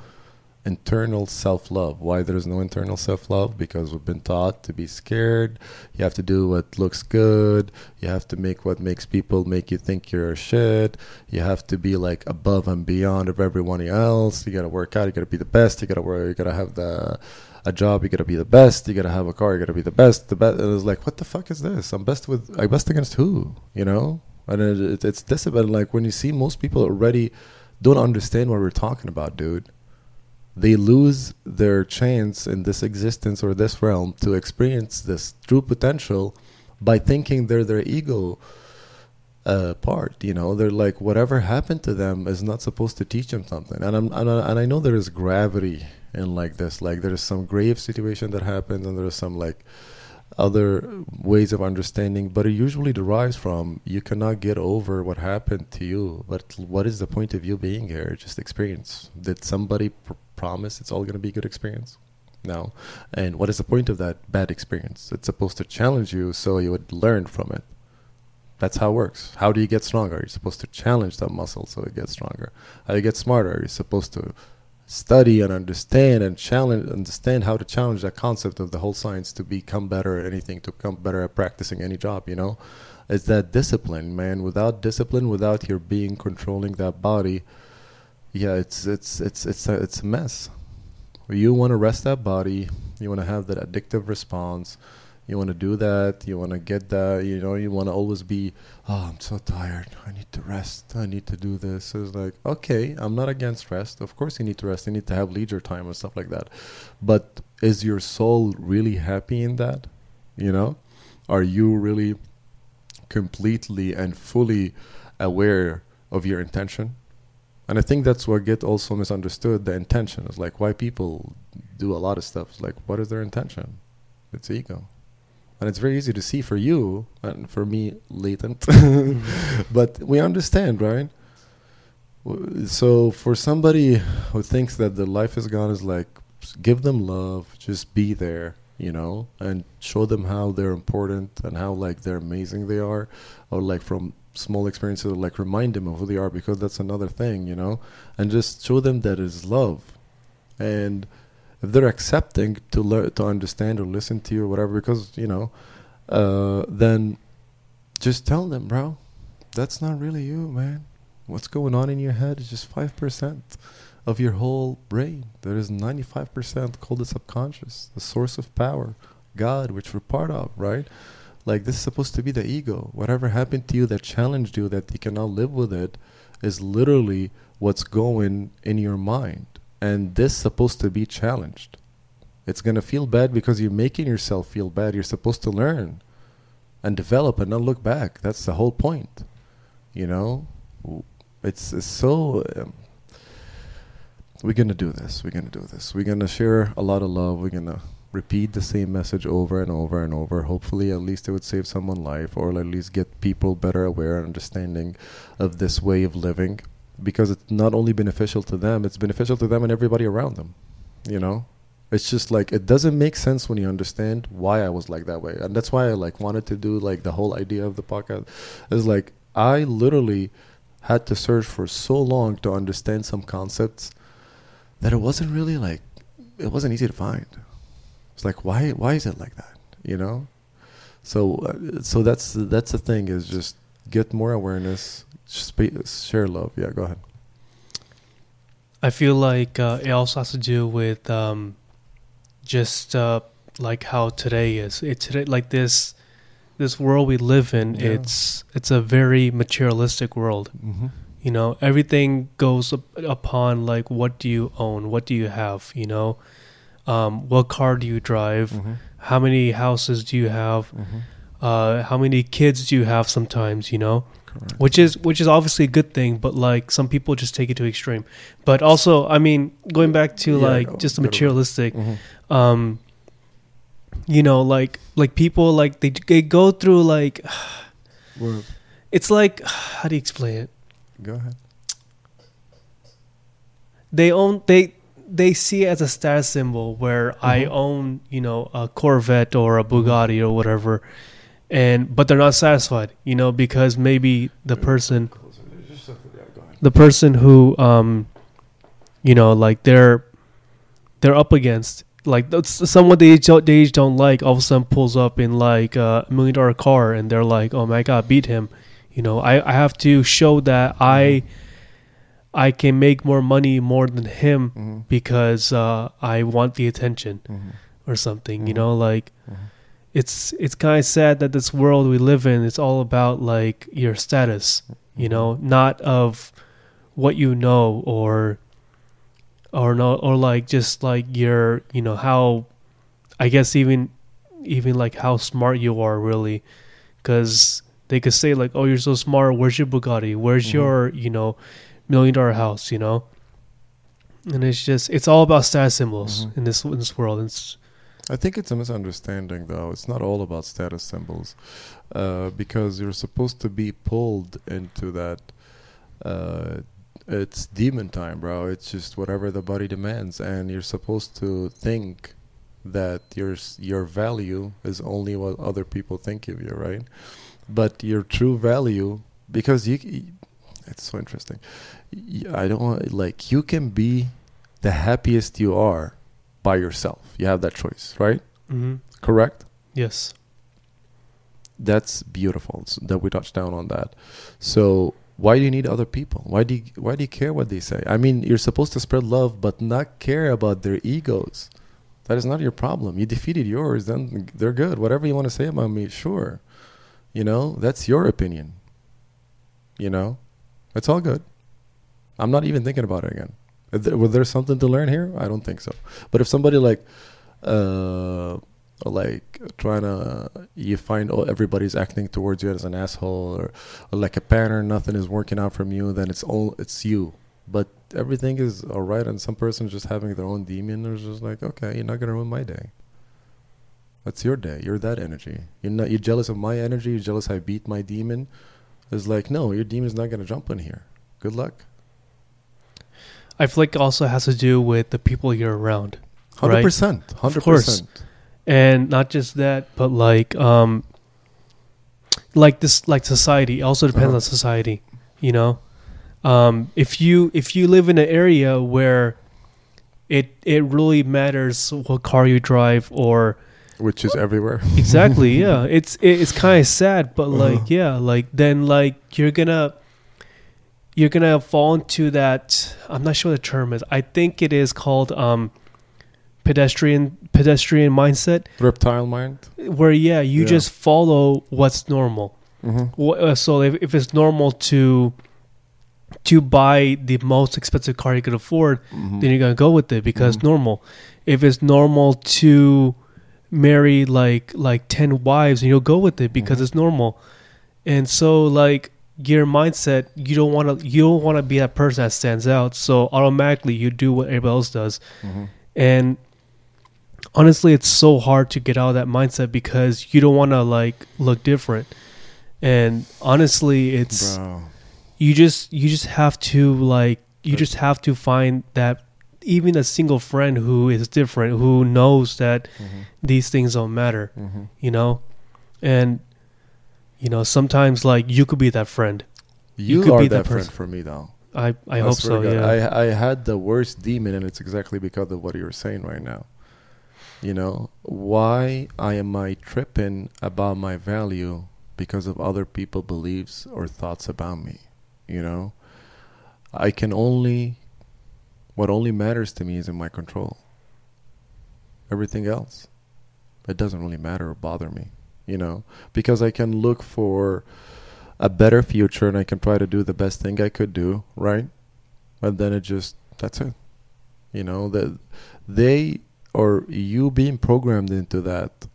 internal self love. Why there is no internal self love? Because we've been taught to be scared. You have to do what looks good. You have to make what makes people make you think you're shit. You have to be like above and beyond of everyone else. You gotta work out. You gotta be the best. You gotta work. You gotta have the a job. You gotta be the best. You gotta have a car. You gotta be the best. The best. And it's like, what the fuck is this? I'm best with. I'm best against who? You know? And it, it, it's discipline. Like when you see most people already don't understand what we're talking about, dude. They lose their chance in this existence or this realm to experience this true potential by thinking they're their ego uh, part. You know, they're like whatever happened to them is not supposed to teach them something. And I'm and I, and I know there is gravity in like this. Like there is some grave situation that happens, and there is some like other ways of understanding, but it usually derives from you cannot get over what happened to you. But what is the point of you being here? Just experience. Did somebody pr- promise it's all going to be a good experience? No. And what is the point of that bad experience? It's supposed to challenge you so you would learn from it. That's how it works. How do you get stronger? You're supposed to challenge that muscle so it gets stronger. How do you get smarter? You're supposed to study and understand and challenge understand how to challenge that concept of the whole science to become better at anything to become better at practicing any job you know? It's that discipline man. Without discipline without your being controlling that body yeah it's it's it's it's a, it's a mess. You want to rest that body. You want to have that addictive response you want to do that you want to get that you know you want to always be oh i'm so tired i need to rest i need to do this. It's like okay i'm not against rest of course you need to rest you need to have leisure time and stuff like that. But is your soul really happy in that you know? Are you really completely and fully aware of your intention? And i think that's what get also misunderstood the intention. Is like why people do a lot of stuff it's like what is their intention? It's ego and it's very easy to see for you and for me latent. Mm-hmm. But we understand right? So for somebody who thinks that the life is gone is like give them love just be there you know and show them how they're important and how like they're amazing they are or like from small experiences like remind them of who they are because that's another thing you know? And just show them that is love. And if they're accepting to learn to understand or listen to you or whatever because you know uh, then just tell them bro that's not really you man. What's going on in your head is just 5% of your whole brain. There is 95% called the subconscious the source of power god which we're part of right? Like this is supposed to be the ego. Whatever happened to you that challenged you that you cannot live with it is literally what's going in your mind and this supposed to be challenged. It's going to feel bad because you're making yourself feel bad. You're supposed to learn and develop and not look back. That's the whole point you know? It's, it's so um, we're going to do this. We're going to do this. We're going to share a lot of love. We're going to repeat the same message over and over and over. Hopefully at least it would save someone's life or at least get people better aware and understanding of this way of living because it's not only beneficial to them it's beneficial to them and everybody around them you know? It's just like it doesn't make sense when you understand why i was like that way. And that's why i like wanted to do like the whole idea of the podcast. Is like i literally had to search for so long to understand some concepts that it wasn't really like it wasn't easy to find. It's like why why is it like that you know? So uh, so that's that's the thing is just get more awareness share love yeah go ahead I feel like uh, it also has to do with um, just uh, like how today is. It today like this this world we live in. Yeah. It's it's a very materialistic world. mm-hmm. You know, everything goes up upon like what do you own, what do you have. You know, um, what car do you drive, Mm-hmm. how many houses do you have, Mm-hmm. uh, how many kids do you have. Sometimes you know, correct which is which is obviously a good thing but like some people just take it to extreme. But also i mean going back to Yeah, like just the materialistic Mhm. um you know like like people like they, they go through like Well, it's like how do you explain it? Go ahead. They own they they see it as a status symbol where I Mhm. own, you know, a Corvette or a Bugatti or whatever, and but they're not satisfied, you know, because maybe the person the person who um you know like they're they're up against like someone they don't, they just don't like all of a sudden pulls up in like a million dollar car and they're like oh my god beat him you know i i have to show that i i can make more money more than him Mm-hmm. because uh i want the attention Mm-hmm. or something you Mhm. know like Mhm. It's it's kind of sad that this world we live in it's all about like your status you know not of what you know or or no or like just like your you know how i guess even even like how smart you are really because they could say like oh you're so smart where's your bugatti where's Mhm. your you know million dollar house you know and it's just it's all about status symbols Mhm. in this in this world it's I think it's a misunderstanding, though. It's not all about status symbols, uh, because you're supposed to be pulled into that. Uh, it's demon time, bro. It's just whatever the body demands, and you're supposed to think that your your value is only what other people think of you, right? But your true value, because you, it's so interesting. I don't want like you can be the happiest you are by yourself. You have that choice, right? hmm Correct. yes That's beautiful that we touched down on that. So why do you need other people? Why do you, why do you care what they say? I mean, you're supposed to spread love, but not care about their egos. That is not your problem. You defeated yours, then they're good. Whatever you want to say about me, sure. You know, that's your opinion. You know, it's all good. I'm not even thinking about it again. Is there, was there something to learn here? I don't think so. But if somebody like, uh, like trying to, you find oh, everybody's acting towards you as an asshole or, or like a pattern, nothing is working out from you, then it's all it's you. But everything is all right, and some person just having their own demon. There's just like, okay, you're not gonna ruin my day. That's your day. You're that energy. You're not. You're jealous of my energy. You're jealous I beat my demon. It's like, no, your demon's not gonna jump in here. Good luck. I feel like it also has to do with the people you're around Hundred percent, Hundred course. percent. and not just that but like um like this like society it also depends Uh-huh. on society you know um if you if you live in an area where it it really matters what car you drive or Which is everywhere. exactly yeah it's it, it's kind of sad but Uh-huh. like yeah like then like you're gonna you're gonna fall into that i'm not sure what the term is i think it is called um pedestrian pedestrian mindset Reptile mind. where yeah you Yeah. just follow what's normal Mm-hmm. Uh, so if, if it's normal to to buy the most expensive car you could afford Mm-hmm. then you're gonna go with it because Mhm. normal if it's normal to marry like like 10 wives and you'll go with it because Mhm. it's normal and so like your mindset you don't want to you don't want to be that person that stands out so automatically you do what everybody else does Mm-hmm. and honestly it's so hard to get out of that mindset because you don't want to like look different and honestly it's Bro. you just you just have to like you just have to find that even a single friend who is different who knows that Mm-hmm. these things don't matter Mm-hmm. you know and you know sometimes like you could be that friend You, could are be that, that friend for me, though. i i, hope so God. yeah I I had the worst demon, and it's exactly because of what you're saying right now. You know why I am I tripping about my value because of other people beliefs or thoughts about me. You know, I can only what only matters to me is in my control. Everything else, it doesn't really matter or bother me. You know, because I can look for a better future and I can try to do the best thing I could do, right? And then it just that's it. You know, that they or you being programmed into that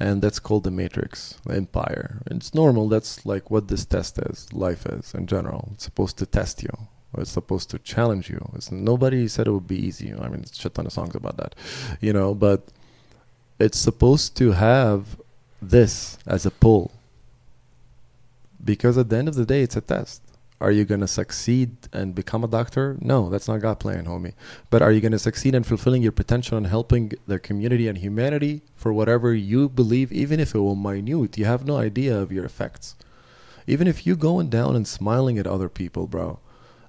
and that's called the matrix, the empire. It's normal, that's like what this test is, life is in general. It's supposed to test you. It's supposed to challenge you. It's nobody said it would be easy. I mean, shit ton of songs about that, you know. But it's supposed to have this as a pull, because at the end of the day, it's a test. Are you gonna succeed and become a doctor? No, that's not God plan, homie. But are you gonna succeed in fulfilling your potential and helping the community and humanity for whatever you believe, even if it will minute? You have no idea of your effects. Even if you going down and smiling at other people, bro,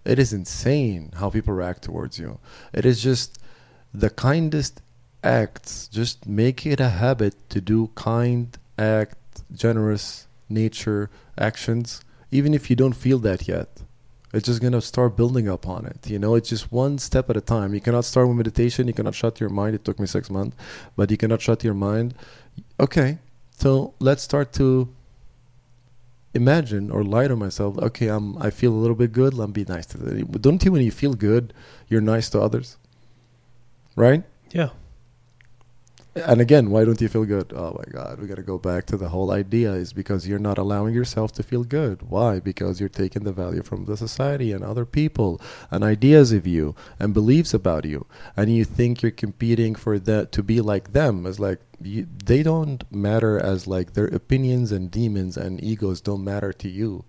it is insane how people react towards you. It is just the kindest acts. Just make it a habit to do kind act, generous nature actions, even if you don't feel that yet. It's just gonna start building up on it. You know, it's just one step at a time. You cannot start with meditation. You cannot shut your mind. It took me six months, but you cannot shut your mind. Okay, so let's start to imagine or lie to myself. Okay, I'm. I feel a little bit good. Let me be nice to them. Don't you? When you feel good, you're nice to others, right? Yeah. And again, why don't you feel good? Oh my God, we got to go back to the whole idea is because you're not allowing yourself to feel good. Why? Because you're taking the value from the society and other people and ideas of you and beliefs about you. And you think you're competing for that to be like them. It's like you, they don't matter as like their opinions and demons and egos don't matter to you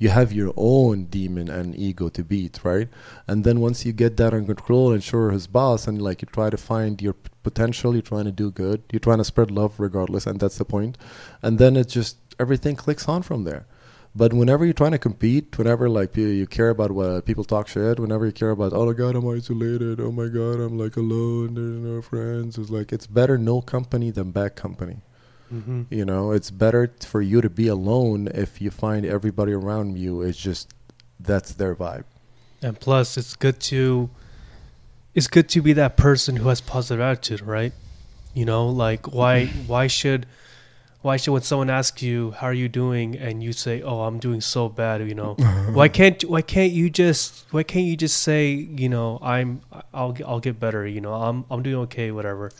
you have your own demon and ego to beat, right? And then once you get that under control and sure his boss, and like you try to find your potential, you're trying to do good, you're trying to spread love regardless, and that's the point. And then it just everything clicks on from there. But whenever you're trying to compete, whenever like you, you care about what people talk shit, whenever you care about, oh my god, I'm isolated, oh my god, I'm like alone, there's no friends, it's like it's better no company than bad company. Mm-hmm. You know, it's better for you to be alone if you find everybody around you is just that's their vibe. And plus, it's good to it's good to be that person who has positive attitude, right? You know, like why why should why should when someone asks you how are you doing and you say oh I'm doing so bad, you know, why can't why can't you just why can't you just say you know I'm I'll get- I'll get better, you know I'm I'm doing okay, whatever,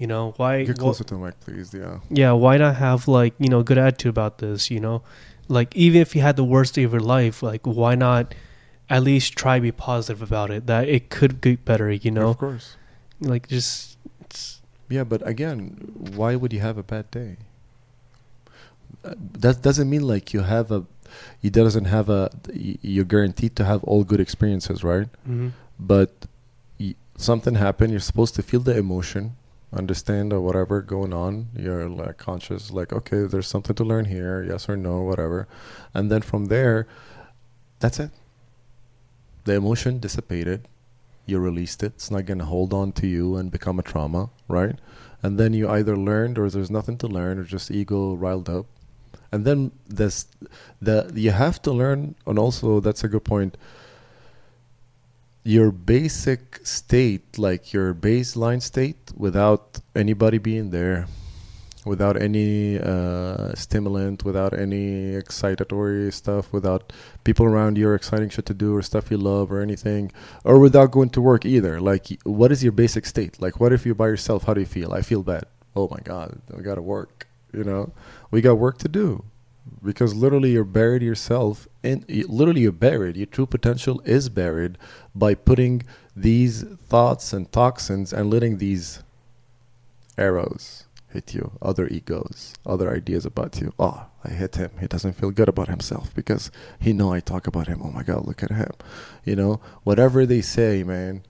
you know why Get wh- closer to the mic, please. Yeah. yeah why not have like you know good attitude about this you know like even if you had the worst day of your life like why not at least try to be positive about it that it could get better you know Of course. like just it's Yeah, but again, why would you have a bad day? Uh, That doesn't mean like you have a, it doesn't have a you're guaranteed to have all good experiences, right? mhm. But y- something happened. You're supposed to feel the emotion, understand or whatever going on. You're like conscious, like okay, there's something to learn here, yes or no, whatever, and then from there, that's it. The emotion dissipated. You released it. It's not gonna hold on to you and become a trauma, right? And then you either learned or there's nothing to learn or just ego riled up. And then this, the you have to learn, and also that's a good point your basic state, like your baseline state, without anybody being there, without any uh, stimulant, without any excitatory stuff, without people around you or exciting shit to do or stuff you love or anything, or without going to work either. Like, what is your basic state? Like, what if you're by yourself? How do you feel? I feel bad. Oh my God, I gotta work. You know, we got work to do because literally you're buried yourself y- literally you're buried your true potential is buried by putting these thoughts and toxins and letting these arrows hit you other egos other ideas about you. Oh i hit him. He doesn't feel good about himself because he know i talk about him. Oh my god look at him. You know whatever they say man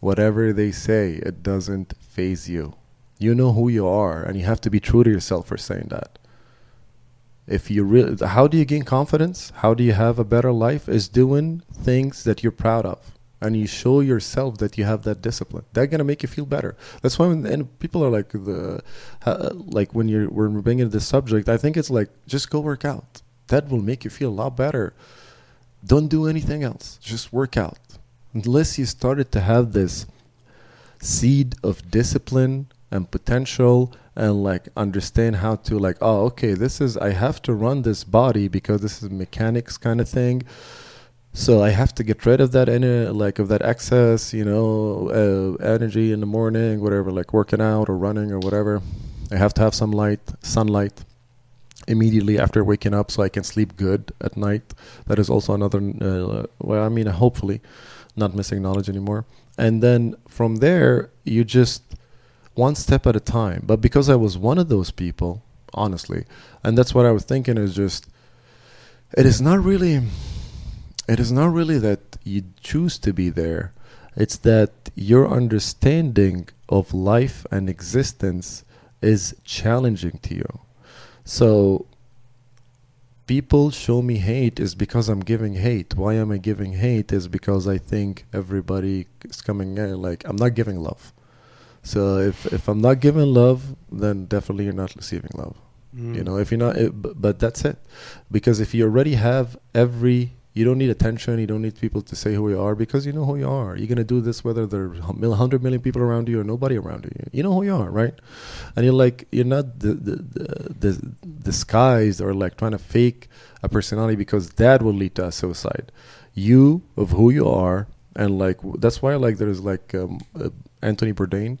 whatever they say it doesn't faze you. You know who you are and you have to be true to yourself for saying that if you really how do you gain confidence? How do you have a better life? Is doing things that you're proud of. And you show yourself that you have that discipline. That's gonna make you feel better. That's why when and people are like the like when you're when we're bringing this subject i think it's like just go work out. That will make you feel a lot better. Don't do anything else. Just work out. Unless you started to have this seed of discipline and potential and like understand how to like oh okay this is i have to run this body because this is mechanics kind of thing. So i have to get rid of that ener- like of that excess you know uh, energy in the morning whatever like working out or running or whatever. I have to have some light sunlight immediately after waking up so i can sleep good at night. That is also another uh, well i mean hopefully not missing knowledge anymore. And then from there you just one step at a time but because i was one of those people honestly and that's what i was thinking is just it is not really it is not really that you choose to be there it's that your understanding of life and existence is challenging to you so people show me hate is because I'm giving hate. Why am I giving hate is because I think everybody is coming in like I'm not giving love. So if if I'm not giving love, then definitely you're not receiving love. Mm. You know, if you're not, it, but, but that's it. Because if you already have every, You don't need attention. You don't need people to say who you are because you know who you are. You're gonna do this whether there are hundred million people around you or nobody around you. You know who you are, right? And you're like you're not the, the, the, the disguised or like trying to fake a personality because that will lead to a suicide. You of who you are, and like that's why like there's like um, uh, Anthony Bourdain.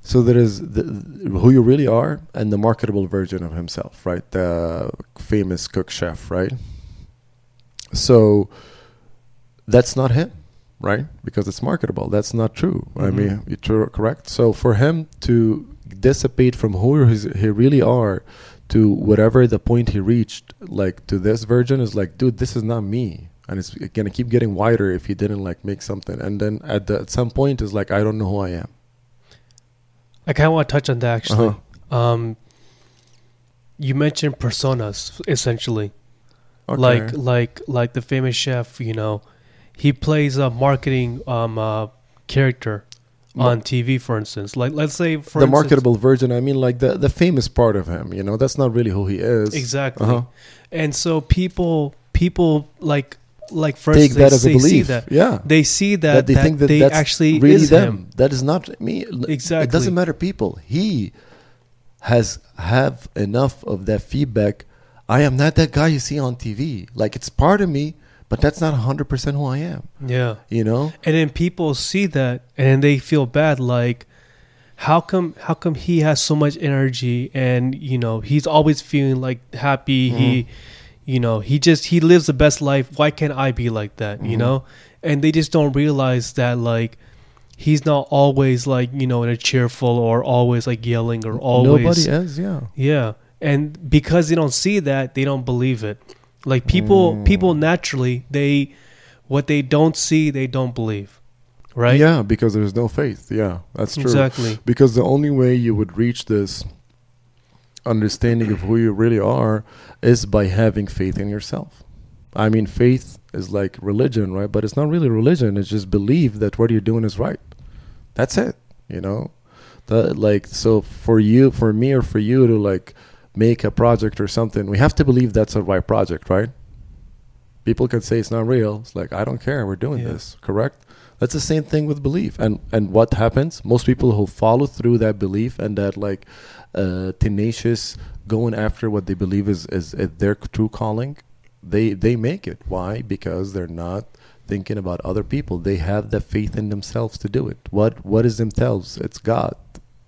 So there is the, who you really are and the marketable version of himself, right? The famous cook chef, right? So that's not him, right? Because it's marketable. That's not true. I Mhm. mean, you're true, correct. So for him to dissipate from who he really are to whatever the point he reached, like to this version, is like, dude, this is not me. And it's gonna keep getting wider if he didn't like make something. And then at the, at some point, is like, I don't know who I am. I kind of want to touch on that actually. Uh-huh. Um, you mentioned personas essentially, Okay. like like like the famous chef. You know, he plays a marketing um uh, character on TV, for instance. Like let's say for the instance- marketable version. I mean, like the the famous part of him. You know, that's not really who he is. exactly. Uh-huh. And so people people like like first Take they, that as a they see belief. that Yeah. they see that, that they that think that they that's actually really is them. him. That is not me. Exactly, It doesn't matter people. He has have enough of that feedback. I am not that guy you see on TV. Like it's part of me, but that's not 100% who I am. Yeah. You know? and then people see that and they feel bad like how come how come he has so much energy and you know he's always feeling like happy he mm-hmm. You know he just he lives the best life why can't i be like that you Mhm. know and they just don't realize that like he's not always like you know in a cheerful or always like yelling or always Nobody is, yeah. yeah, and because they don't see that, they don't believe it. Like people, Mm. people naturally they, what they don't see, they don't believe, right? Yeah, because there's no faith. Yeah, that's true. exactly. Because the only way you would reach this understanding of who you really are is by having faith in yourself. I mean, faith is like religion, right? But it's not really religion. It's just belief that what you're doing is right. That's it, you know? The, like, so for you, for me, or for you to like make a project or something, we have to believe that's a right project, right? People can say it's not real. It's like, I don't care. We're doing Yeah. this, correct? That's the same thing with belief. And and what happens? Most people who follow through that belief and that like uh, tenacious going after what they believe is, is their true calling, they they make it. Why? Because they're not thinking about other people. They have the faith in themselves to do it. What what is themselves? It's God.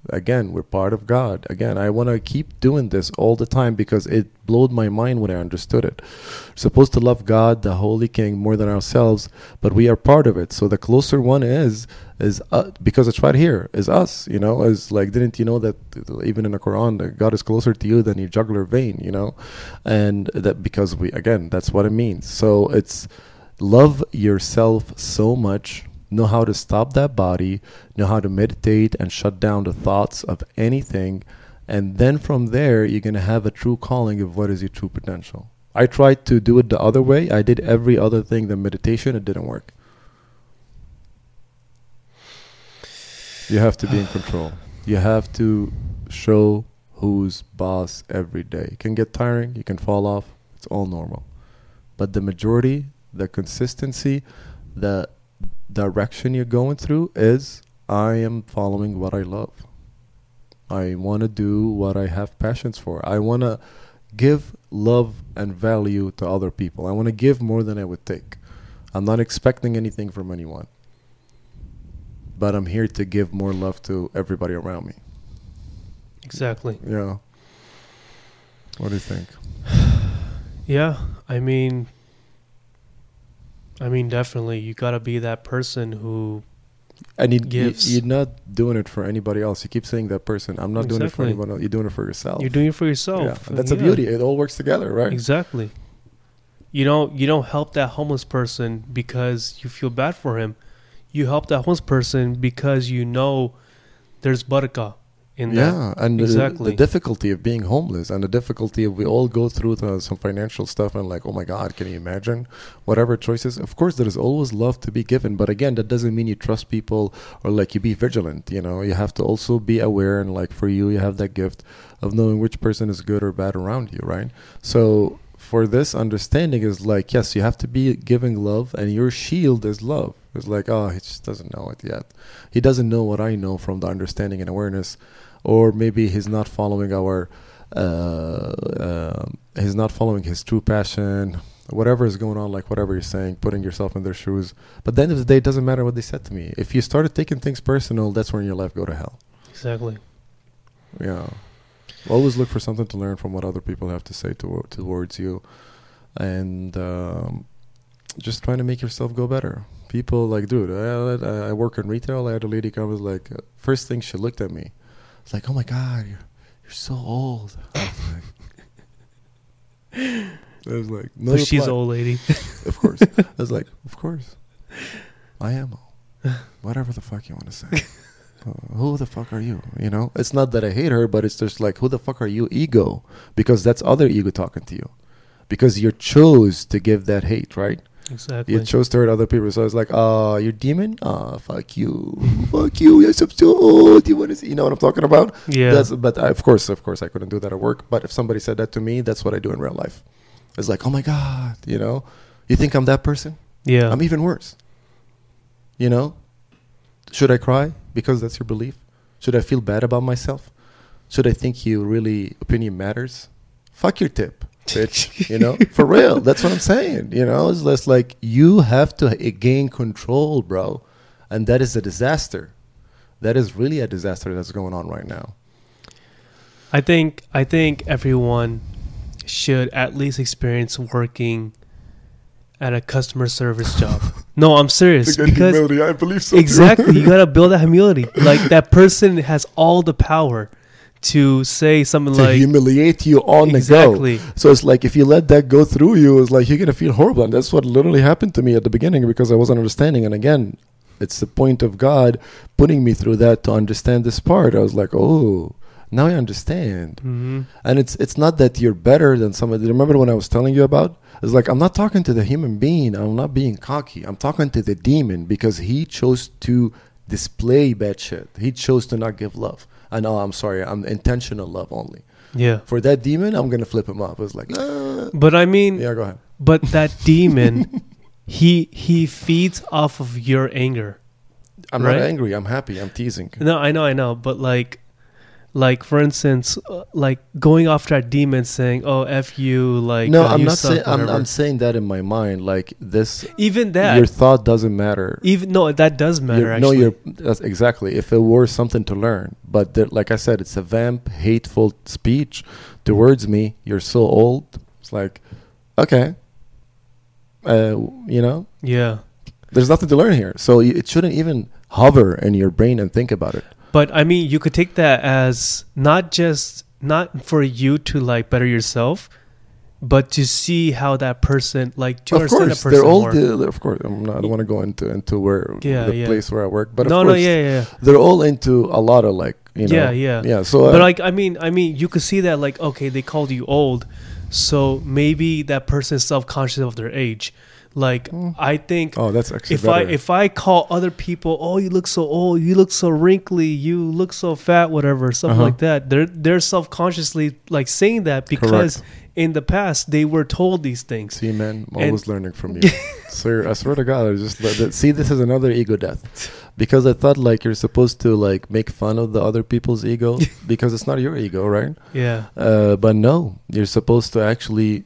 Again, we're part of God. Again, I want to keep doing this all the time because it blowed my mind when I understood it. We're supposed to love God, the Holy King, more than ourselves, but we are part of it. So the closer one is, is uh, because it's right here, is us. You know, is like, didn't you know that even in the Quran, God is closer to you than your jugular vein? You know, and that because we again, that's what it means. So it's love yourself so much know how to stop that body, know how to meditate and shut down the thoughts of anything. And then from there, you're going to have a true calling of what is your true potential. I tried to do it the other way. I did every other thing than meditation. It didn't work. You have to be in control. You have to show who's boss every day. It can get tiring. You can fall off. It's all normal. But the majority, the consistency, the direction you're going through is I am following what I love. I want to do what I have passions for. I want to give love and value to other people. I want to give more than I would take. I'm not expecting anything from anyone. But I'm here to give more love to everybody around me. Exactly. Yeah. What do you think? Yeah, I mean, I mean, definitely, you gotta be that person who. And you, Gives. you, you're not doing it for anybody else. You keep saying that person. I'm not doing it for Exactly. anyone else. You're doing it for yourself. You're doing it for yourself. Yeah, and that's the yeah, beauty. It all works together, right? Exactly. You don't you don't help that homeless person because you feel bad for him. You help that homeless person because you know there's barakah in that. yeah, and the- Exactly. the, difficulty of being homeless and the difficulty of we all go through the, some financial stuff and like, oh my God, can you imagine? Whatever choices. Of course, there is always love to be given, but again, that doesn't mean you trust people or like you be vigilant. You know, you have to also be aware and like for you, you have that gift of knowing which person is good or bad around you, right? So for this understanding is like yes you have to be giving love and your shield is love it's like oh he just doesn't know it yet he doesn't know what i know from the understanding and awareness or maybe he's not following our uh, uh, he's not following his true passion whatever is going on like whatever you're saying putting yourself in their shoes but at the end of the day it doesn't matter what they said to me if you started taking things personal that's when your life go to hell Exactly. yeah. Always look for something to learn from what other people have to say to, towards you. And um, just trying to make yourself go better. People like, dude, I, I, work in retail. I had a lady come was like, uh, first thing she looked at me, it's like, oh my God, you're, you're so old. I was like, I was like no but she's old lady. Of course. I was like, of course. I am old. Whatever the fuck you want to say. Uh, who the fuck are you? You know, it's not that I hate her, but it's just like, who the fuck are you, ego? Because that's other ego talking to you. Because you chose to give that hate, right? Exactly. You chose to hurt other people. So it's like, oh, you're demon? Ah, fuck you. fuck you. Yes, I'm so old. You want to see? You know what I'm talking about? yeah. That's, but I, of course, of course, I couldn't do that at work. But if somebody said that to me, that's what I do in real life. It's like, oh my God, you know, you think I'm that person? yeah. I'm even worse. You know? Should I cry because that's your belief? Should I feel bad about myself? Should I think you really opinion matters? Fuck your tip, bitch. you know? For real. That's what I'm saying. You know? It's less like you have to gain control, bro. And that is a disaster. That is really a disaster that's going on right now. I think I think everyone should at least experience working at a customer service job. no, I'm serious because I believe so. exactly you gotta build that humility. Like that person has all the power to say something to like humiliate you on the go. exactly. So it's like if you let that go through you, it's like you're gonna feel horrible, and that's what literally happened to me at the beginning because I wasn't understanding. And again, it's the point of God putting me through that to understand this part. I was like, oh, now I understand. hmm And it's it's not that you're better than somebody. Remember when I was telling you about? It's like I'm not talking to the human being. I'm not being cocky. I'm talking to the demon because he chose to display bad shit. He chose to not give love. And oh, I'm sorry. I'm intentional love only. Yeah, For that demon, I'm gonna flip him up. It's like, ah. but I mean, yeah, go ahead. but that demon, he he feeds off of your anger. I'm Right? not angry. I'm happy. I'm teasing. No, I know, I know, but like, like for instance, uh, like going after a demon, saying, "Oh, f you," like no, uh, I'm not saying. I'm. I'm saying that in my mind. Like this, even that. your thought doesn't matter. even no, that does matter. No, you're that's exactly. If it were something to learn, but there, like I said, it's a vamp, hateful speech towards me. You're so old. It's like, okay, uh, you know, yeah. there's nothing to learn here. So it shouldn't even hover in your brain and think about it. But I mean, you could take that as not just not for you to like better yourself, but to see how that person like to of understand course, that person they're all. more. The, of course, I'm not, I don't want to go into into where Yeah, the yeah. place where I work, but of no, course, no, yeah, yeah, yeah. they're all into a lot of like you know, Yeah, yeah. yeah. So, but uh, like, I mean, I mean, you could see that like, okay, they called you old, so maybe that person is self conscious of their age. Like, Mm. I think oh, that's actually if I if I call other people, oh, you look so old, you look so wrinkly, you look so fat, whatever, something Uh-huh. like that. They're they're self consciously like saying that because in the past they were told these things. See, man, I'm And- always learning from you. Sir, I swear to God, I just that, see. This is another ego death, because I thought like you're supposed to like make fun of the other people's ego because it's not your ego, right? Yeah, Uh, but no, you're supposed to actually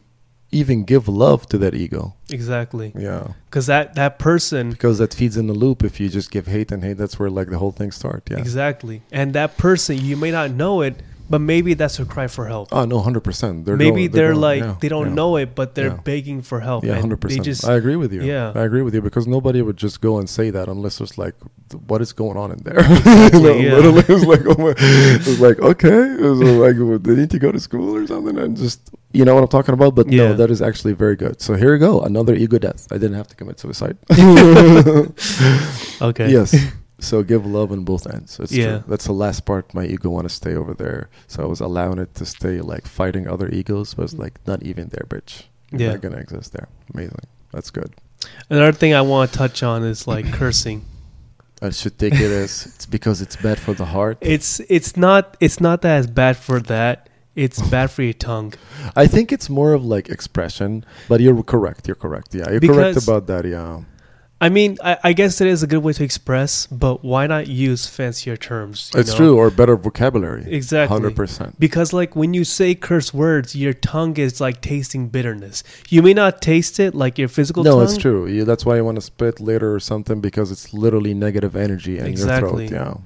even give love to that ego. exactly. Yeah, Because that that person because that feeds in the loop. If you just give hate and hate, that's where like the whole thing starts. Yeah. exactly, and that person you may not know it, but maybe that's a cry for help. Oh no, hundred percent. They're maybe they're, going- like yeah, they don't yeah. know it, but they're Yeah. begging for help. Yeah, hundred percent. I agree with you. Yeah. I agree with you because nobody would just go and say that unless it's like, what is going on in there? Exactly, yeah. Literally, it's like, oh my, it's like okay, it's like well, they need to go to school or something, and just you know what I'm talking about. But Yeah. no, that is actually very good. So here we go, another ego death. I didn't have to commit suicide. okay. yes. So give love on both ends. It's Yeah. true. That's the last part. My ego want to stay over there. So I was allowing it to stay like fighting other egos, but it's like not even there, bitch. It's Yeah. not gonna exist there. Amazing. That's good. Another thing I want to touch on is like cursing. I should take it as it's because it's bad for the heart. It's it's not it's not that it's bad for that. it's bad for your tongue. I think it's more of like expression, but you're correct. You're correct. Yeah, you're correct about that. Yeah. I mean, I, I guess it is a good way to express, but why not use fancier terms? you It's know? true, or better vocabulary. Exactly. Hundred percent. Because like when you say curse words, your tongue is like tasting bitterness. You may not taste it like your physical No, tongue. it's true. You, that's why you want to spit later or something because it's literally negative energy in Exactly. your throat.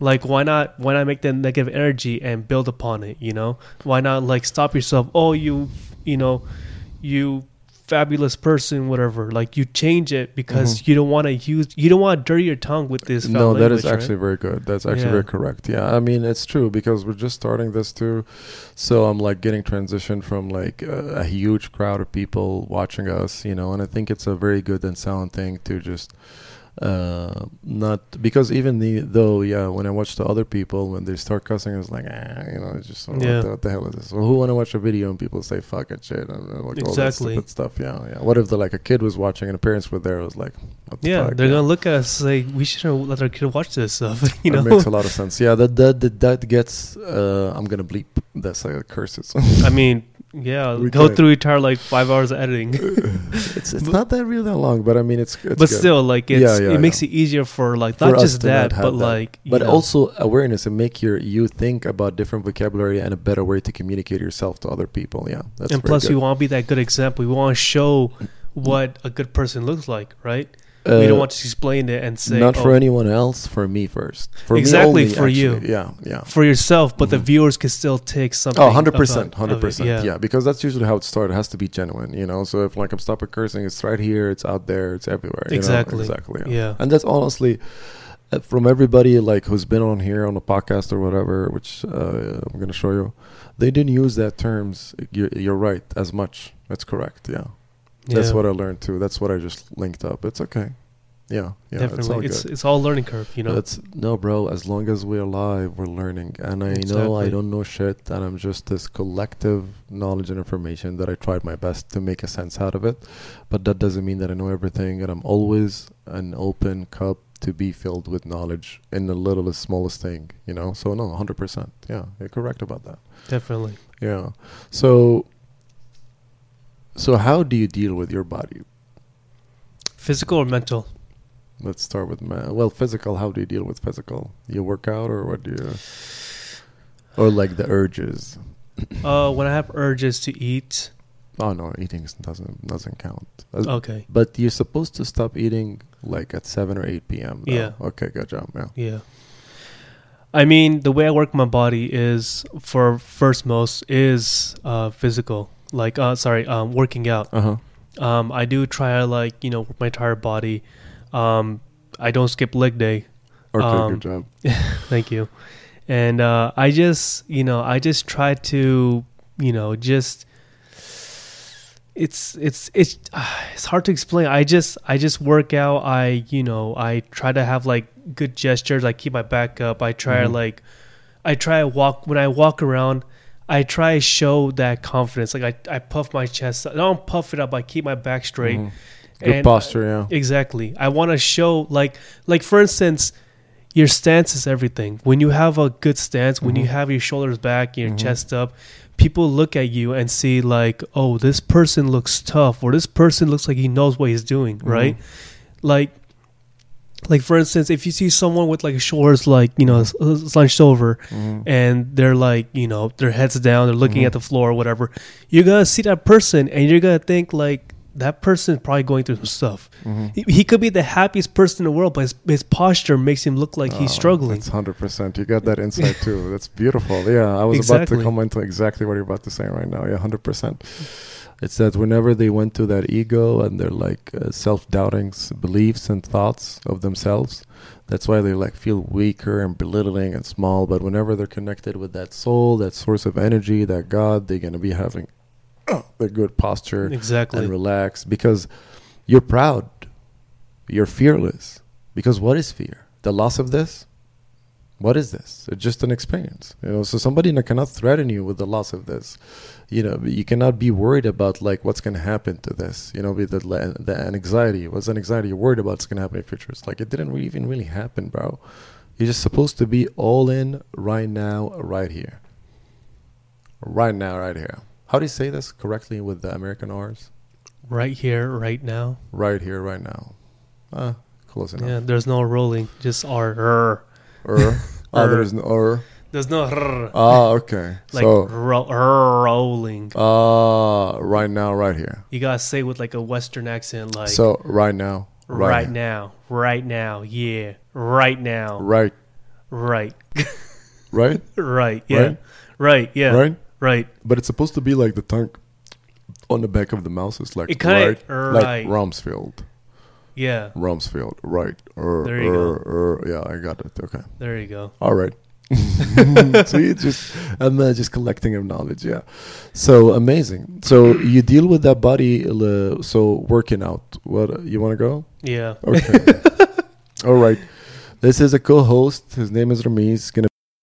Like why not why not make that negative energy and build upon it, you know? Why not like stop yourself, oh you you know, you fabulous person, whatever. Like you change it because Mhm. you don't want to use you don't want to dirty your tongue with this No, that language, is right? actually very good. That's actually Yeah. very correct. Yeah, I mean it's true because we're just starting this too, so I'm like getting transitioned from like a, a huge crowd of people watching us, you know, and I think it's a very good and sound thing to just uh not because even the though yeah when i watch the other people when they start cussing it's like ah, you know it's just oh, Yeah. what, the, what the hell is this well who want to watch a video and people say fuck and shit and, uh, like all that Exactly. stupid stuff yeah yeah what if the like a kid was watching and the parents were there it was like the Yeah, fuck, they're gonna look at us like we shouldn't let our kid watch this stuff. You know, that makes a lot of sense yeah that that that, that gets uh i'm gonna bleep that's like curses I mean, yeah, We go can. through entire like five hours of editing, it's it's not that really that long but i mean it's, it's but good. still, like it's Yeah, yeah, it makes yeah. it easier for like For not us just to not that, but that. like but know, also awareness and make your you think about different vocabulary and a better way to communicate yourself to other people yeah that's and plus good. we want to be that good example. We want to show what a good person looks like, right? We Uh, don't want to explain it and say not for oh, anyone else for me first for Exactly, me only, for you. yeah yeah for yourself, but the Mhm. viewers can still take something. Oh, 100%, about- of it, 100%. yeah. because that's usually how it started. It has to be genuine, you know? So if like I'm stopping cursing, it's right here, it's out there, it's everywhere. you know? Exactly. Exactly. Yeah. Yeah. And that's honestly uh, from everybody like who's been on here on the podcast or whatever, which uh, I'm going to show you. They didn't use that terms. You're, you're right as much. That's correct. Yeah. That's Yeah, what I learned too. That's what I just linked up. It's okay. Yeah. Yeah. It's all. It's it's all learning curve, you know. That's no, bro. As long as we're alive, we're learning, and I know I don't know shit, and I'm just this collective knowledge and information that I tried my best to make a sense out of it. But that doesn't mean that I know everything, and I'm always an open cup to be filled with knowledge in the littlest, smallest thing. You know. So no, hundred percent. Yeah, you're correct about that. definitely. Yeah. So. So how do you deal with your body? Physical or mental? Let's start with ma- well, physical. How do you deal with physical? You work out, or what do you? Or like the urges. Uh, when I have urges to eat, Oh no, eating doesn't doesn't count. Uh, okay, But you're supposed to stop eating like at seven or eight p.m. though. Yeah. Okay, good job. Yeah. yeah. I mean, the way I work my body is for first most is uh physical. Like, uh, sorry, um, working out. Uh huh. Um, I do try to like you know work my entire body. Um, I don't skip leg day. Okay, Um, good job. Thank you. And uh, I just, you know, I just try to, you know, just it's it's it's uh, it's hard to explain. I just I just work out. I you know I try to have like good gestures. I keep my back up. I try to Mhm. like I try to walk when I walk around. I try to show that confidence. Like I, I puff my chest. I don't puff it up. I keep my back straight. Mhm. Good And- posture. Yeah. Exactly. I want to show like like for instance, your stance is everything. When you have a good stance, when you Mhm. have your shoulders back, your Mhm. chest up, people look at you and see like, "Oh, this person looks tough," or "This person looks like he knows what he's doing," Mhm. right? Like like for instance, if you see someone with like shoulders like, you know, slouched s- slunched over Mhm. and they're like, you know, their heads down, they're looking Mhm. at the floor or whatever, you're going to see that person and you're going to think like that person is probably going through some stuff. Mhm. He, he could be the happiest person in the world, but his, his posture makes him look like he's Oh, struggling. That's hundred percent. You got that insight too. That's beautiful. Yeah, I was about to comment on exactly what you're about to say right now. Yeah, hundred percent. It's that whenever they went to that ego and their like uh, self-doubting beliefs and thoughts of themselves, that's why they like feel weaker and belittling and small. But whenever they're connected with that soul, that source of energy, that God, they're gonna be having the good posture Exactly. and relax because you're proud, you're fearless. Because what is fear? The loss of this? What is this? It's just an experience, you know. So somebody cannot threaten you with the loss of this, you know. You cannot be worried about like what's going to happen to this, you know. With the the anxiety, what's an anxiety? You're worried about what's going to happen in the future. It's like it didn't really even really happen, bro. You're just supposed to be all in right now, right here, right now, right here. How do you say this correctly with the American R's? Right here, right now. Right here, right now. Uh, close enough. Yeah, there's no rolling, just R. R. Er. oh, Er. there's no er. There's no R. Ah, okay. like so, ro- rolling. uh, right now, right here. You gotta say with like a Western accent, like so, right now, right, right, now, right now, yeah, right now, right, right, right, right, yeah, Right? right, yeah, right. right. But it's supposed to be like the tongue on the back of the mouse. It's like right, right. like Rumsfeld, Yeah, Rumsfeld, right. Er, There you er, er, yeah, I got it. Okay, there you go. all right. so you just I'm uh, just collecting of knowledge. Yeah, so amazing. So you deal with that body. Uh, so working out. What you want to go? Yeah. Okay. all right. This is a co-host. His name is Ramiz. He's gonna